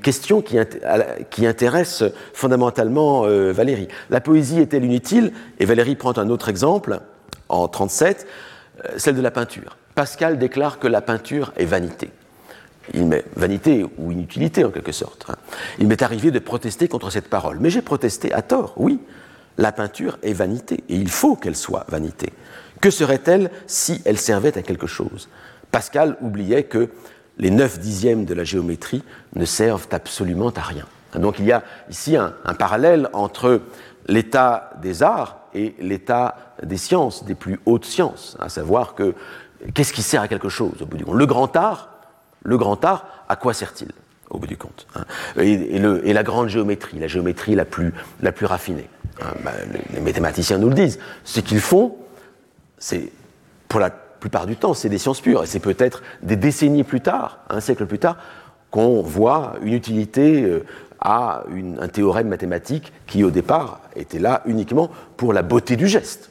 question qui, intéresse fondamentalement euh, Valérie. La poésie est-elle inutile? Et Valérie prend un autre exemple, en 37, euh, celle de la peinture. Pascal déclare que la peinture est vanité. Il m'est vanité ou inutilité en quelque sorte. Hein. Il m'est arrivé de protester contre cette parole, mais j'ai protesté à tort, oui la peinture est vanité, et il faut qu'elle soit vanité. Que serait-elle si elle servait à quelque chose? Pascal oubliait que les neuf dixièmes de la géométrie ne servent absolument à rien. Donc il y a ici un, un parallèle entre l'état des arts et l'état des sciences, des plus hautes sciences, à savoir que qu'est-ce qui sert à quelque chose au bout du compte? Le grand art, le grand art, à quoi sert-il? Au bout du compte et, et, la grande géométrie, la géométrie la plus, la plus raffinée. Hein, ben, les mathématiciens nous le disent. Ce qu'ils font, c'est, pour la plupart du temps, c'est des sciences pures. Et c'est peut-être des décennies plus tard, un siècle plus tard, qu'on voit une utilité euh, à un théorème mathématique qui, au départ, était là uniquement pour la beauté du geste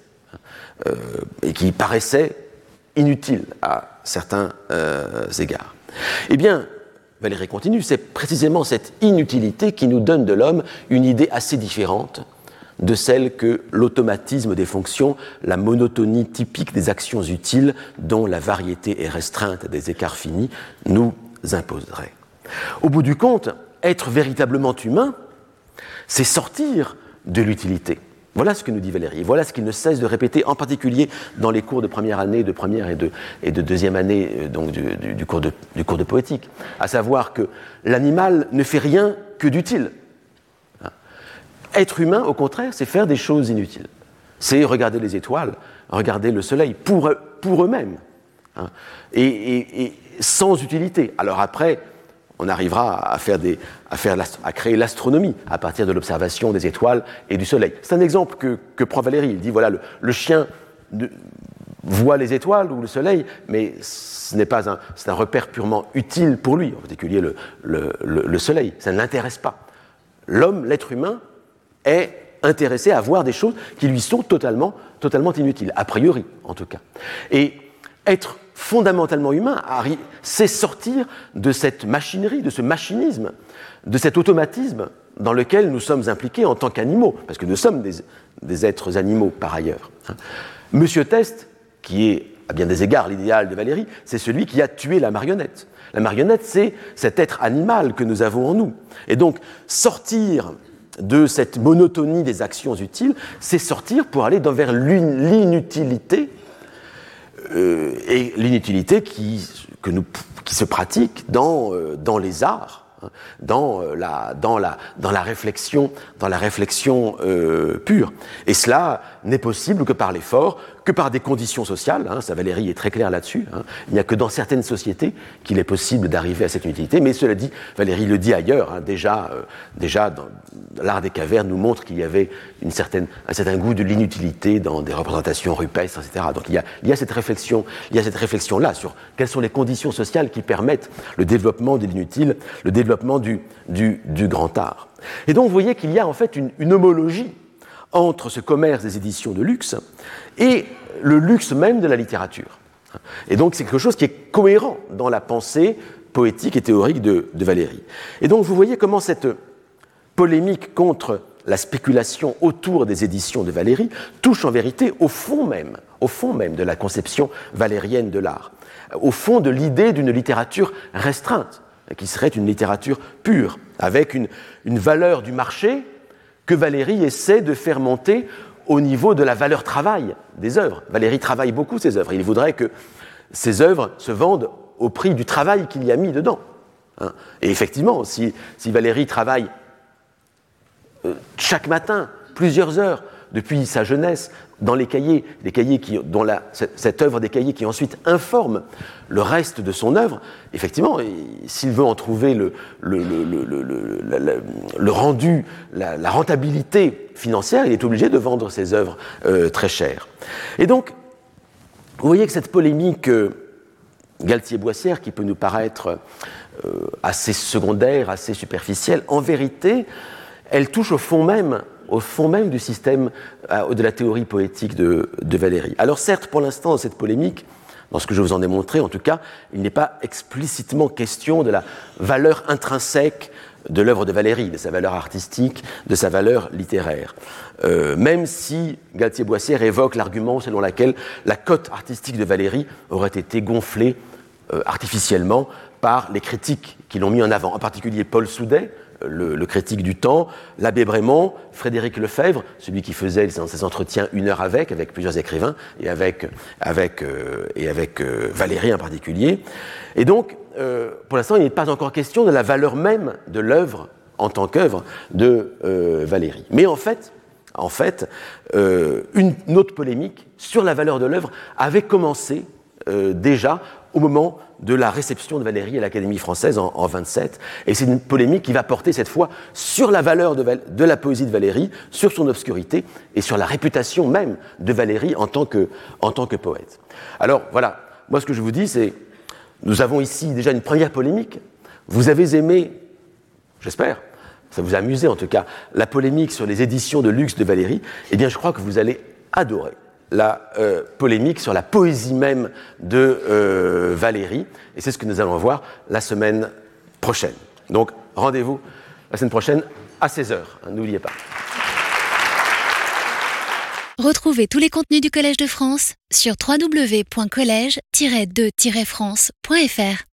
euh, et qui paraissait inutile à certains euh, égards. Eh bien, Valérie continue, c'est précisément cette inutilité qui nous donne de l'homme une idée assez différente de celle que l'automatisme des fonctions, la monotonie typique des actions utiles dont la variété est restreinte des écarts finis, nous imposerait. Au bout du compte, être véritablement humain, c'est sortir de l'utilité. Voilà ce que nous dit Valérie. Voilà ce qu'il ne cesse de répéter, en particulier dans les cours de première année, de première et de, deuxième année euh, donc du, cours de, poétique. À savoir que l'animal ne fait rien que d'utile. Être humain, au contraire, c'est faire des choses inutiles. C'est regarder les étoiles, regarder le soleil pour, eux-mêmes. Hein, et, et, et, sans utilité. Alors après, on arrivera à, faire des, à, faire à créer l'astronomie à partir de l'observation des étoiles et du soleil. C'est un exemple que, que, prend Valérie. Il dit voilà, le, chien voit les étoiles ou le soleil, mais ce n'est pas un, un repère purement utile pour lui, en particulier le, le, le soleil. Ça ne l'intéresse pas. L'homme, l'être humain, est intéressé à voir des choses qui lui sont totalement, totalement inutiles, a priori en tout cas. Et être fondamentalement humain, c'est sortir de cette machinerie, de ce machinisme, de cet automatisme dans lequel nous sommes impliqués en tant qu'animaux, parce que nous sommes des, des, êtres animaux par ailleurs. Monsieur Test, qui est à bien des égards l'idéal de Valérie, c'est celui qui a tué la marionnette. La marionnette, c'est cet être animal que nous avons en nous. Et donc, sortir de cette monotonie des actions utiles, c'est sortir pour aller vers l'inutilité, euh, et l'inutilité qui, qui, se pratique dans, euh, dans les arts, hein, dans euh, la, dans la, dans la réflexion, dans la réflexion euh, pure. Et cela n'est possible que par l'effort, que par des conditions sociales. Hein, ça, Valérie est très claire là-dessus. Hein. Il n'y a que dans certaines sociétés qu'il est possible d'arriver à cette utilité. Mais cela dit, Valérie le dit ailleurs. Hein, déjà, euh, déjà l'art des cavernes nous montre qu'il y avait une certaine, un certain goût de l'inutilité dans des représentations rupestres, etc. Donc il y a, il y a cette réflexion, il y a cette réflexion là sur quelles sont les conditions sociales qui permettent le développement de l'inutile, le développement du, du, du, grand art. Et donc vous voyez qu'il y a en fait une homologie entre ce commerce des éditions de luxe et le luxe même de la littérature. Et donc c'est quelque chose qui est cohérent dans la pensée poétique et théorique de, Valérie. Et donc vous voyez comment cette polémique contre la spéculation autour des éditions de Valérie touche en vérité au fond même, au fond même de la conception valérienne de l'art, au fond de l'idée d'une littérature restreinte, qui serait une littérature pure, avec une valeur du marché que Valérie essaie de faire monter au niveau de la valeur travail des œuvres. Valérie travaille beaucoup ses œuvres. Il voudrait que ses œuvres se vendent au prix du travail qu'il y a mis dedans. Hein. Et effectivement, si, Valérie travaille euh, chaque matin, plusieurs heures, depuis sa jeunesse, dans les cahiers, les cahiers dont cette, œuvre des cahiers qui ensuite informe le reste de son œuvre, effectivement, s'il veut en trouver le, rendu, la, la, rentabilité financière, il est obligé de vendre ses œuvres euh, très chères. Et donc, vous voyez que cette polémique euh, Galtier-Boissière, qui peut nous paraître euh, assez secondaire, assez superficielle, en vérité, elle touche au fond même, au fond même du système euh, de la théorie poétique de, Valérie. Alors certes, pour l'instant, dans cette polémique, dans ce que je vous en ai montré, en tout cas, il n'est pas explicitement question de la valeur intrinsèque de l'œuvre de Valérie, de sa valeur artistique, de sa valeur littéraire. Euh, même si Galtier-Boissière évoque l'argument selon lequel la cote artistique de Valérie aurait été gonflée euh, artificiellement par les critiques qui l'ont mis en avant, en particulier Paul Soudet, le, critique du temps, l'abbé Brémond, Frédéric Lefebvre, celui qui faisait ses entretiens une heure avec, avec plusieurs écrivains, et avec, avec, euh, euh, Valérie en particulier. Et donc, euh, pour l'instant, il n'est pas encore question de la valeur même de l'œuvre en tant qu'œuvre de Valérie. Mais en fait, une, une, autre polémique sur la valeur de l'œuvre avait commencé déjà au moment de la réception de Valérie à l'Académie française en, en 27. Et c'est une polémique qui va porter cette fois sur la valeur de, de, la poésie de Valérie, sur son obscurité et sur la réputation même de Valérie en tant que, en tant que poète. Alors voilà, moi ce que je vous dis, c'est nous avons ici déjà une première polémique. Vous avez aimé, j'espère, ça vous a amusé en tout cas, la polémique sur les éditions de luxe de Valérie. Eh bien, je crois que vous allez adorer la euh, polémique sur la poésie même de euh, Valérie. Et c'est ce que nous allons voir la semaine prochaine. Donc, rendez-vous la semaine prochaine à 16h. Hein, N'oubliez pas. Retrouvez tous les contenus du Collège de France sur www.colège-2-france.fr.